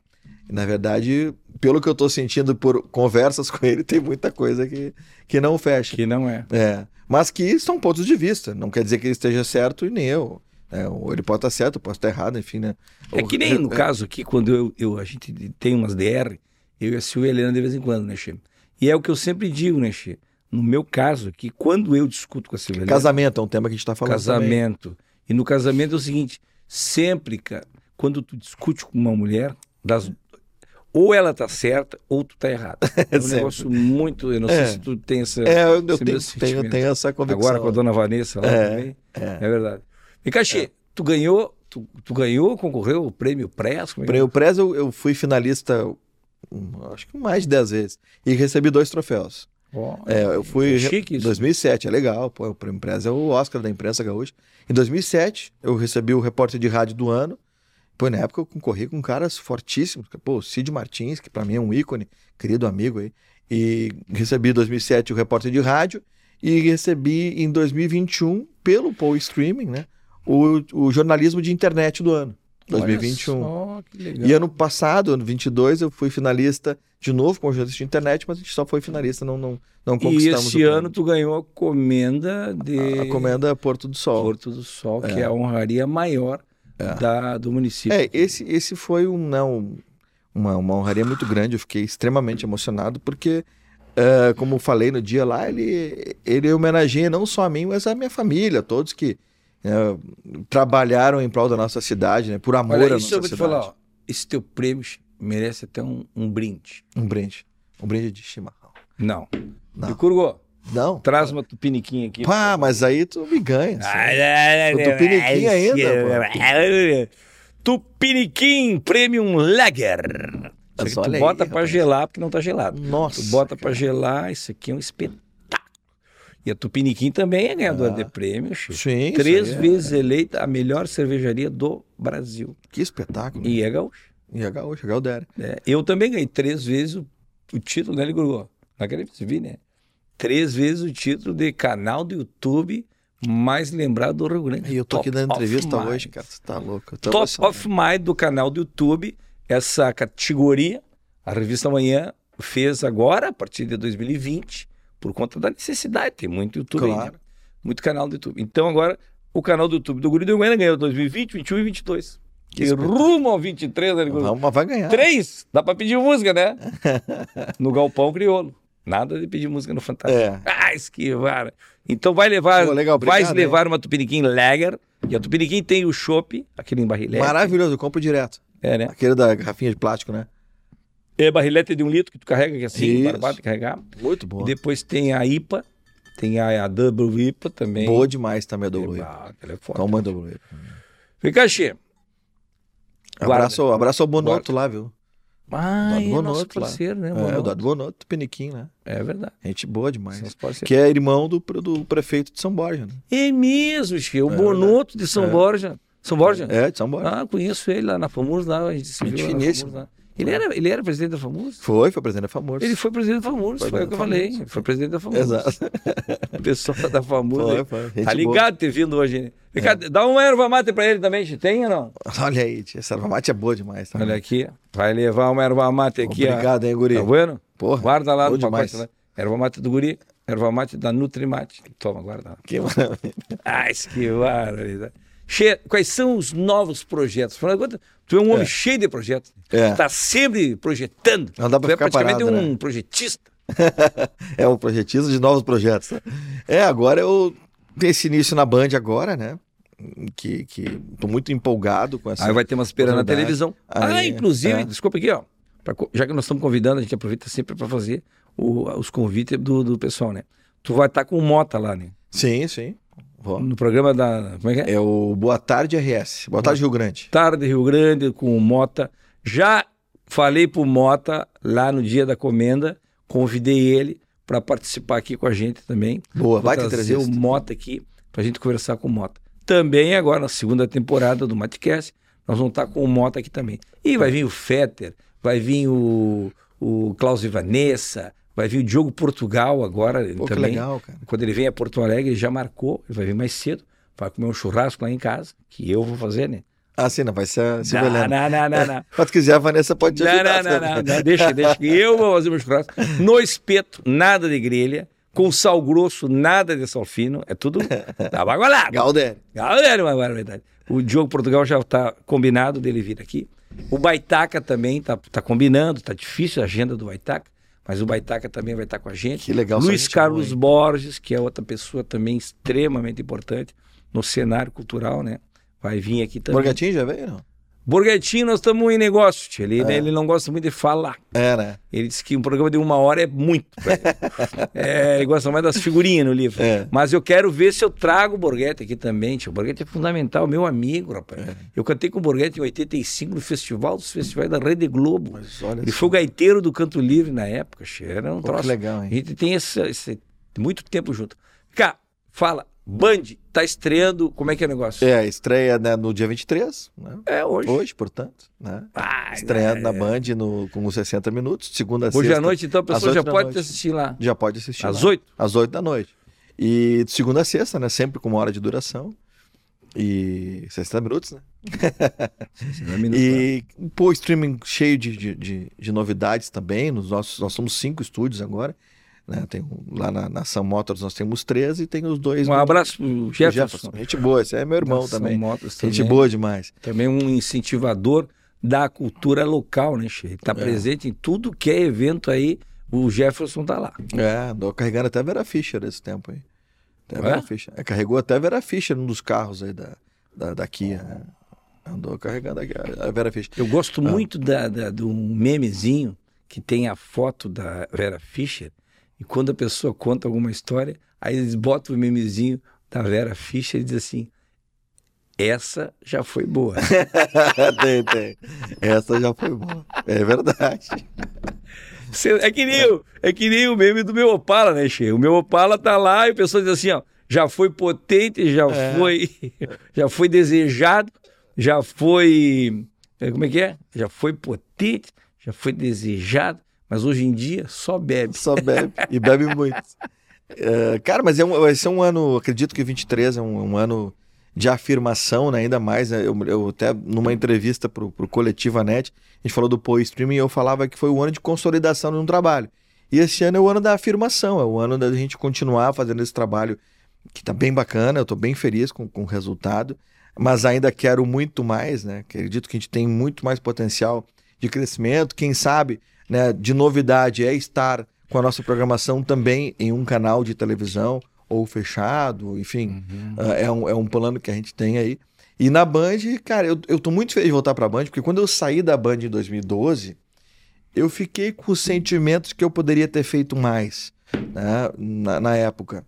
Na verdade, pelo que eu tô sentindo por conversas com ele, tem muita coisa que, que não fecha. Que não é. É. Mas que são pontos de vista. Não quer dizer que ele esteja certo e nem eu. É, ou ele pode estar certo, pode estar errado, enfim, né? É que nem no caso aqui, quando eu, eu, a gente tem umas DR, eu e a Silvia Helena de vez em quando, né, Che? E é o que eu sempre digo, né, Che? No meu caso aqui, quando eu discuto com a Silvia Helena... Casamento é um tema que a gente está falando Casamento. Também. E no casamento é o seguinte, sempre, cara, quando tu discute com uma mulher, das, ou ela tá certa ou tu tá errado. É um negócio muito. Eu não É. sei se tu tem essa. É, eu, eu tenho, tenho, tenho essa convicção. Agora com a dona Vanessa lá É, também. é. É verdade. E Cachê, tu ganhou, tu, tu ganhou, concorreu ao prêmio Press? Como é que é? O Prez eu, eu fui finalista, acho que mais de 10 vezes. E recebi dois troféus. Ó, É, eu fui É em chique isso. 2007, é legal, pô, o prêmio Prez é o Oscar da imprensa gaúcha. Em 2007, eu recebi o repórter de rádio do ano. Pô, na época eu concorri com caras fortíssimos, pô, o Cid Martins, que pra mim é um ícone, querido amigo aí. E recebi em 2007 o repórter de rádio e recebi em 2021 pelo Paul Streaming, né, o, o jornalismo de internet do ano, 2021. Olha só, que legal. E ano passado, ano 22, eu fui finalista de novo com o jornalista de internet, mas a gente só foi finalista, não, não, não E conquistamos esse o prêmio. ano tu ganhou a comenda de A comenda Porto do Sol. Porto do Sol, que é a honraria maior da, do município. É, esse, esse foi um, não, uma, uma honraria muito grande, eu fiquei extremamente emocionado, porque, eh, como falei no dia lá, ele, ele homenageia não só a mim, mas a minha família, todos que eh, trabalharam em prol da nossa cidade, né, por amor Olha, à nossa eu vou te cidade. falar, ó, esse teu prêmio merece até um, um brinde. Um brinde, um brinde de chimarrão. Não. Não. Curgo, Não? traz uma tupiniquinha aqui. Pá, mas aí tu me ganha. Ah, O Tupiniquim ainda, Tupiniquim Premium Lager. Tu olha aí, bota pra rapaz. gelar porque não tá gelado. Nossa. Tu bota pra gelar, isso aqui é um espetáculo. E a Tupiniquim também é ganhadora de prêmio, Chico. Sim, Três é- vezes eleita a melhor cervejaria do Brasil. Que espetáculo. E é gaúcho. E a gaúcha, Galdéria. É, eu também ganhei três vezes o, o título, né, Ligurgo? Naquele vi, né? Três vezes o título de canal do YouTube mais lembrado do Rio Grande. E eu tô aqui Top dando of entrevista hoje, cara. Você tá louco. Top of Mind do canal do YouTube. Essa categoria, a revista Amanhã fez agora, a partir de 2020, por conta da necessidade. Tem muito YouTube aí, Claro. né? Muito canal do YouTube. Então agora, o canal do YouTube do Guri do Goiânia ganhou 2020, 21 e 22. Que e rumo ao 23, né, mas vai ganhar. Três, dá pra pedir música, né? no Galpão Crioulo. Nada de pedir música no Fantástico. É. Ah, esquivar. Então vai levar, Pô, legal, vai obrigado, levar uma Tupiniquim Lager. E a Tupiniquim tem o chopp, aquele em barrilete. Maravilhoso, eu compro direto. É, né? Aquele da garrafinha de plástico, né? É barrilete de um litro que tu carrega aqui assim, Isso. barbado de carregar. Muito E boa. depois tem a IPA, tem a, a Double IPA também. Boa demais também a WWE. Ah, aquela é foda. Calma a. Vem cá, Xê. Guarda. Abraço, abraço ao Bonoto lá, viu? Ah, é nosso Bonotto lá. parceiro, né? É, Bonoto? o Dado Bonoto, Peniquim, né? É verdade. Gente boa demais. Que é irmão do, do prefeito de São Borja, né? É mesmo, Xê. O É Bonoto de São É. Borja. São Borja? É, de São Borja. Ah, conheço ele lá na Famus, lá, a gente se Gente viu lá Ele era, ele era presidente da Famus? Foi, foi presidente da Famoso. Ele foi presidente da Famus, Foi foi, o que eu falei. Famus. Foi presidente da Famus. Exato. O pessoal da Famus. Foi, foi. Gente Tá boa. É. ligado ter vindo hoje, né? Vem cá, Dá uma erva mate pra ele também, Xê. tem ou não? Olha aí, tia, essa erva mate é boa demais. Tá? Olha aqui, vai levar uma erva mate aqui. ó. Obrigado, hein, guri? Tá bueno? Porra, Guarda lá no pacote. demais. Lá. Erva mate do guri, erva mate da Nutrimate. Toma, guarda lá. Que maravilha. Ah, esquivar. Quais são os novos projetos? Afinal de contas, tu é um homem É. cheio de projetos. É. Tu tá sempre projetando. Não dá tu é ficar praticamente parado, um né? projetista. é um projetista de novos projetos. né? É, agora eu tenho esse início na Band agora, né? Que, que tô muito empolgado com essa. Aí vai ter umas peiras na televisão. Aí, ah, inclusive, é. desculpa aqui, ó. pra já que nós estamos convidando, a gente aproveita sempre para fazer o- os convites do, do pessoal, né? Tu vai estar com o Mota lá, né? Sim, sim. Vou. No programa da. Como é que é? É o Boa Tarde RS. Boa Tarde, Rio Grande. Tarde Rio Grande com o Mota. Já falei pro Mota lá no dia da comenda, convidei ele para participar aqui com a gente também. Boa, Vou vai ter trazer o. Mota aqui pra gente conversar com o Mota. Também agora na segunda temporada do Matcast, nós vamos estar com o Mota aqui também. E vai vir o Fetter, vai vir o, o Klaus e Vanessa, vai vir o Diogo Portugal agora Pô, também. legal, cara. Quando ele vem a Porto Alegre, ele já marcou, ele vai vir mais cedo, vai comer um churrasco lá em casa, que eu vou fazer, né? Ah, sim, não vai ser a Não, não, não, não, não. Mas se quiser, a Vanessa pode te Não, ajudar. não, não, não, não, deixa, deixa. que Eu vou fazer meu churrasco no espeto, nada de grelha, com sal grosso, nada de sal fino, é tudo tabagualado. Galder. Galera, uma barbaridade. O Diogo Portugal já está combinado dele vir aqui. O Baitaca também está tá combinando, está difícil a agenda do Baitaca, mas o Baitaca também vai estar com a gente. Que legal. Luiz gente Carlos boa? Borges, que é outra pessoa também extremamente importante no cenário cultural, né? Vai vir aqui também. Borgatinho já veio, não? Borghettini, nós estamos em negócio, tio. Ele, É. ele não gosta muito de falar. É, né? Ele disse que um programa de uma hora é muito. é, ele gosta mais das figurinhas no livro. É. Mas eu quero ver se eu trago o Borghetti aqui também, tio. O Borghetti é fundamental, meu amigo, rapaz. É. Eu cantei com o Borghetti em 85 no Festival dos Festivais da Rede Globo. Ele foi o gaiteiro do Canto Livre na época, tio. Era um Pô, troço. legal, A hein? gente tem esse, esse- muito tempo junto. Cá, fala. Band tá estreando. Como é que é o negócio? É, estreia né, no dia 23, né? É, hoje. Hoje, portanto, né? Ah, Estreando é. na Band no, com os 60 minutos, segunda a Hoje à noite, então, a pessoa já pode noite. assistir lá. Já pode assistir. Às lá. oito? Às 8 da noite. E de segunda a sexta, né? Sempre com uma hora de duração. E 60 minutos, né? E, pô, streaming cheio de, de, de, de novidades também. Nos nossos, nós somos cinco estúdios agora. Né? Tem, lá na, na Sun Motors nós temos 13 e tem os dois. Um do- abraço pro do Jefferson. Gente boa, esse é meu irmão também. Motors Gente também. boa demais. Também um incentivador da cultura local, né, Che? Tá presente em tudo que é evento aí, o Jefferson tá lá. É, andou carregando até a Vera Fischer esse tempo aí. Até É? Vera Fischer. É, carregou até a Vera Fischer num dos carros aí da, da, da Kia. né? Andou carregando aqui a a Vera Fischer. Eu gosto Ah. muito da, da, um memezinho que tem a foto da Vera Fischer e quando a pessoa conta alguma história, aí eles botam o memezinho da Vera Fischer e diz assim, essa já foi boa. tem, tem. Essa já foi boa. É verdade. É que, nem o, é que nem o meme do meu Opala, né, Che? O meu Opala tá lá e a pessoa diz assim, ó, já foi potente, já É. foi já foi desejado, já foi é, como é que é? Já foi potente, já foi desejado, mas hoje em dia só bebe. Só bebe. E bebe muito. É, cara, mas é um, vai ser um ano, acredito que 23 é um, um ano de afirmação, né? ainda mais. né? Eu, eu até numa entrevista pro, pro Coletiva Net, a gente falou do Poe Streaming e eu falava que foi o ano de consolidação de um trabalho. E esse ano é o ano da afirmação, é o ano da gente continuar fazendo esse trabalho que tá bem bacana, eu tô bem feliz com, com o resultado, mas ainda quero muito mais, né? Acredito que a gente tem muito mais potencial de crescimento, quem sabe, né, de novidade é estar com a nossa programação também em um canal de televisão ou fechado, enfim, ah, é, um, é um plano que a gente tem aí. E na Band, cara, eu, eu tô muito feliz de voltar pra Band, porque quando eu saí da Band em 2012, eu fiquei com sentimentos que eu poderia ter feito mais né, na, na época.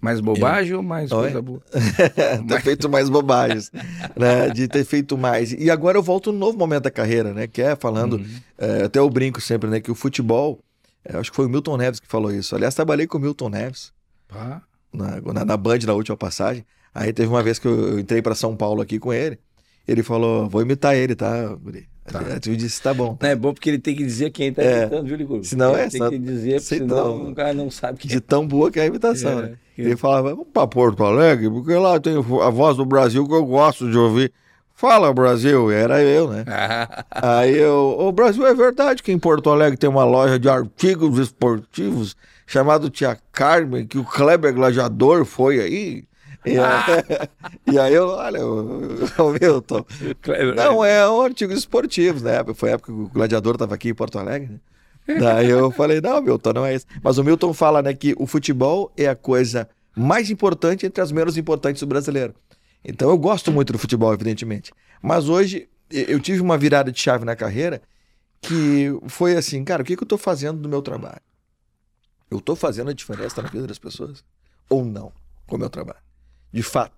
Mais bobagem ou mais Oi? coisa boa? ter feito mais bobagens, né? De ter feito mais. E agora eu volto num novo momento da carreira, né? Que é falando, Uhum. é, até eu brinco sempre, né? Que o futebol, é, acho que foi o Milton Neves que falou isso. Aliás, trabalhei com o Milton Neves Ah, na, na, na Band na última passagem. Aí teve uma vez que eu, eu entrei para São Paulo aqui com ele. Ele falou, vou imitar ele, tá, Guri? Tá. Disse, tá bom. não é bom porque ele tem que dizer quem tá É. imitando, viu, Licurgo? Senão Ele é, Tem só- que dizer, senão não. o cara não sabe quem De tão boa que é a imitação, É, né? Ele falava, vamos pra Porto Alegre, porque lá tem a voz do Brasil que eu gosto de ouvir. Fala, Brasil, era eu, né? Aí eu, o Brasil é verdade que em Porto Alegre tem uma loja de artigos esportivos chamado Tia Carmen, que o Kleber Gladiador foi aí. E, e aí eu, olha, o, Milton, não é um artigos esportivos, né? Foi a época que o Gladiador estava aqui em Porto Alegre, né? Daí eu falei, não, Milton, não é isso. Mas o Milton fala, né, que o futebol é a coisa mais importante entre as menos importantes do brasileiro. Então eu gosto muito do futebol, evidentemente. Mas hoje eu tive uma virada de chave na carreira que foi assim, cara, o que, que eu tô fazendo do meu trabalho? Eu tô fazendo a diferença na vida das pessoas? Ou não, com o meu trabalho? De fato.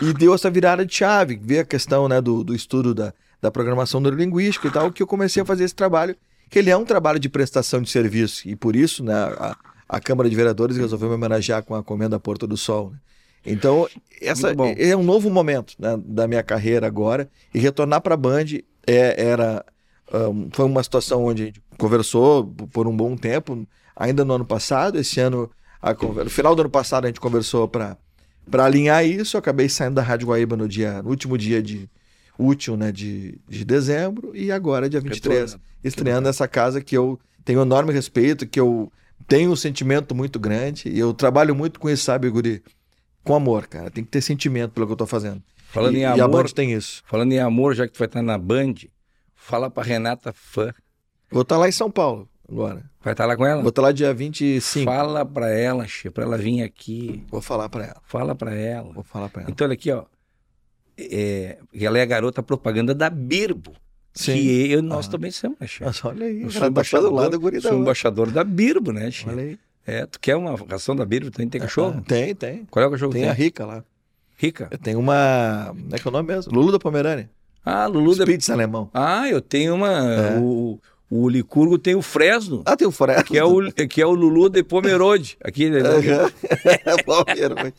E deu essa virada de chave, ver a questão né, do, do estudo da, da programação neurolinguística e tal, que eu comecei a fazer esse trabalho, que ele é um trabalho de prestação de serviço. E por isso, né, a, a Câmara de Vereadores resolveu me homenagear com a Comenda Porto do Sol. né? Então, essa é um novo momento né, da minha carreira agora. E retornar para a Band é, era, um, foi uma situação onde a gente conversou por um bom tempo, ainda no ano passado. Esse ano, a no final do ano passado, a gente conversou para para alinhar isso, eu acabei saindo da Rádio Guaíba no, dia, no último dia de útil né, de, de dezembro e agora, dia 23, Retornando. estreando essa casa que eu tenho enorme respeito, que eu tenho um sentimento muito grande e eu trabalho muito com isso, sabe, Guri? Com amor, cara. Tem que ter sentimento pelo que eu tô fazendo. Falando e, em e a amor, Band tem isso. falando em amor, já que tu vai estar na Band, fala pra Renata Fã. Vou estar lá em São Paulo agora. Vai estar lá com ela? Vou estar lá dia 25. Fala pra ela, Che, pra ela vir aqui. Vou falar pra ela. Fala pra ela. Vou falar pra ela. Então, olha aqui, ó. É, ela é a garota propaganda da Birbo. Sim. Que eu, nós Ah. também somos, né, Che? Mas olha aí, Eu sou tá do lado do guri da sou embaixador da Birbo, né, Che? Olha aí. É, tu quer uma ração da Birbo? Também tem cachorro? Ah, tem, tem. Qual é o cachorro Tem que a tem? Rica lá. Rica? Eu tenho uma. Como é que é o nome mesmo? Lulu da Pomerânia. Ah, Lulu da... Spitz alemão. Ah, eu tenho uma... É. O, o Licurgo tem o Fresno, Ah, tem o Fresno. que é o, que é o Lulu de Pomerode. Aqui, né? É Palmeiras.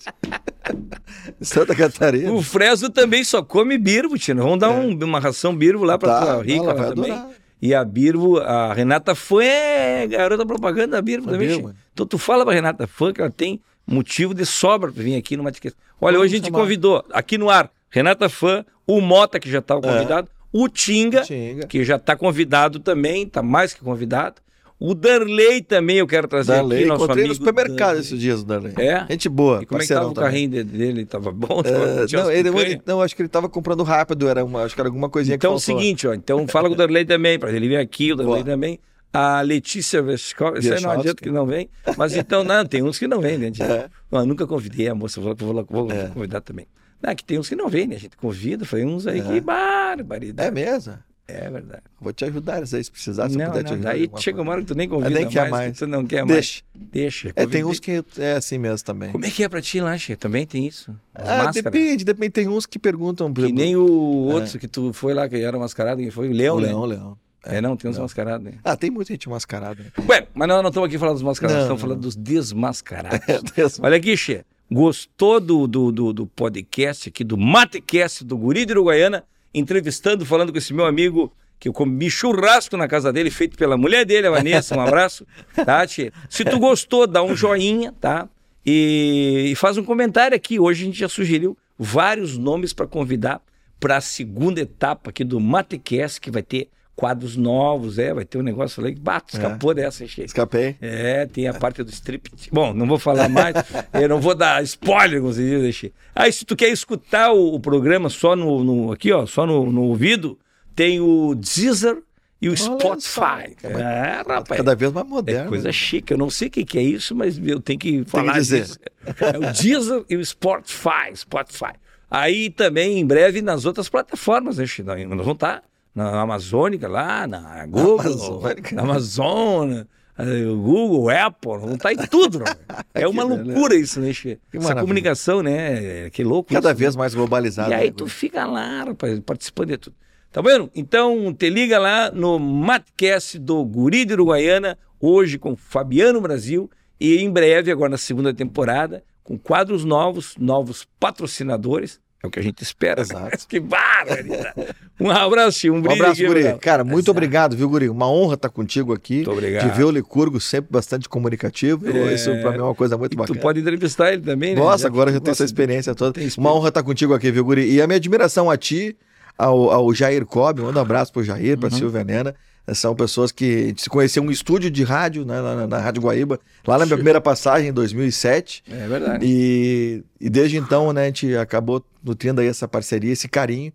Santa Catarina. O Fresno também só come birbo, Tina. Vamos dar um- uma ração birbo lá pra É. Tá, tua rica também. adorar. E a Birbo, a Renata Fã é garota propaganda da Birbo Da também. Birbo. Chico. Então tu fala pra Renata Fã que ela tem motivo de sobra pra vir aqui no Matiquete. Olha, Vamos hoje a gente chamar. convidou, aqui no ar, Renata Fã, o Mota, que já estava convidado, o Tinga, Tinga. que já está convidado também, está mais que convidado. O Darley também eu quero trazer Darley, aqui, nosso encontrei amigo. no supermercado Darley. esses dias, o Darley. É? Gente boa, E como é que tava o carrinho de- dele? Tava bom? É, Tinha não, ele, picanha? não, acho que ele tava comprando rápido, era uma, acho que era alguma coisinha Então é que o faltou. seguinte, ó, então fala com o Darley também, para ele vir aqui, o Darley Boa. também. A Letícia Vescov, isso aí não adianta que não vem, mas então, não, tem uns que não vêm, né? É. Nunca convidei a moça, vou, vou, vou É. convidar também. Não, que tem uns que não vêm, né? A gente convida, foi uns aí que barbaridade. É mesmo? É verdade. Vou te ajudar aí, se precisar, se não, puder te não, ajudar. daí alguma chega uma hora que tu nem convida nem quer mais, mais. que tu não quer Deixa. mais. Deixa. É, tem uns que é assim mesmo também. Como é que é pra ti lá, Che? Também tem isso? As Ah, máscaras? depende, depende. Tem uns que perguntam. por Que nem o outro que tu foi lá, que era mascarado, que foi o Leão, o né? Leão, Leão. É, não, tem uns mascarados, né? Ah, tem muita gente mascarada. né? Ué, mas nós não estamos aqui falando dos mascarados, Não, estamos não. falando dos desmascarados. Mesmo. Olha aqui, Che. Gostou do, do, do, do podcast aqui, do Matecast do Guri de Uruguaiana, entrevistando, falando com esse meu amigo, que eu comi churrasco na casa dele, feito pela mulher dele, a Vanessa. Um abraço, tá? Se tu gostou, dá um joinha, tá? E, e faz um comentário aqui. Hoje a gente já sugeriu vários nomes para convidar para a segunda etapa aqui do Matecast, que vai ter quadros novos, é, vai ter um negócio ali que bate, escapou dessa, Che. Escapei. É, tem a parte do strip. Bom, não vou falar mais, eu não vou dar spoiler, como se diz, Xê. Aí, se tu quer escutar o, o programa só no, no- aqui, ó, só no, no ouvido, tem o Deezer e o Olha Spotify. É, rapaz. Cada vez mais É moderno. coisa chique, eu não sei o que, que é isso, mas eu tenho que falar dizer. disso. É o Deezer e o Spotify, Spotify. Aí também, em breve, nas outras plataformas, né, Xê? Nós nós vamos estar na Amazônica lá, na Google, Amazônica. na Amazônia, Google, Apple, vamos estar em tudo, né? É uma loucura isso, né, Essa comunicação, né? Que louco Cada isso, vez mais globalizado. e aí né, tu fica lá, rapaz, participando de tudo. Tá vendo? Então, te liga lá no Matcast do Guri de Uruguaiana, hoje com Fabiano Brasil, e em breve, agora na segunda temporada, com quadros novos, novos patrocinadores. É o que a gente espera. Exato. que barbaridade. Um abraço, Chico, um Um brinde. abraço, Guri. Bruno. Cara, muito Exato. obrigado, viu, Guri? Uma honra estar contigo aqui. Muito obrigado. De ver o Licurgo sempre bastante comunicativo. É. Isso pra mim é uma coisa muito E bacana. tu pode entrevistar ele também, né? Nossa, Já agora já tenho essa de- experiência toda. tem Uma honra estar contigo aqui, viu, Guri? E a minha admiração a ti, ao, ao Jair Cobb, manda um abraço pro Jair, Uhum. pra Silvia Nena. São pessoas que a gente se conheceu um estúdio de rádio, né, na, na Rádio Guaíba, lá na minha primeira passagem, em 2007. É verdade. E, e desde então, né, a gente acabou nutrindo aí essa parceria, esse carinho.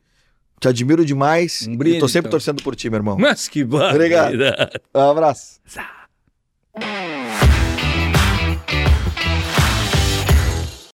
Te admiro demais. Um e brinde, tô sempre então. torcendo por ti, meu irmão. Mas que Obrigado. barbaridade. Um abraço.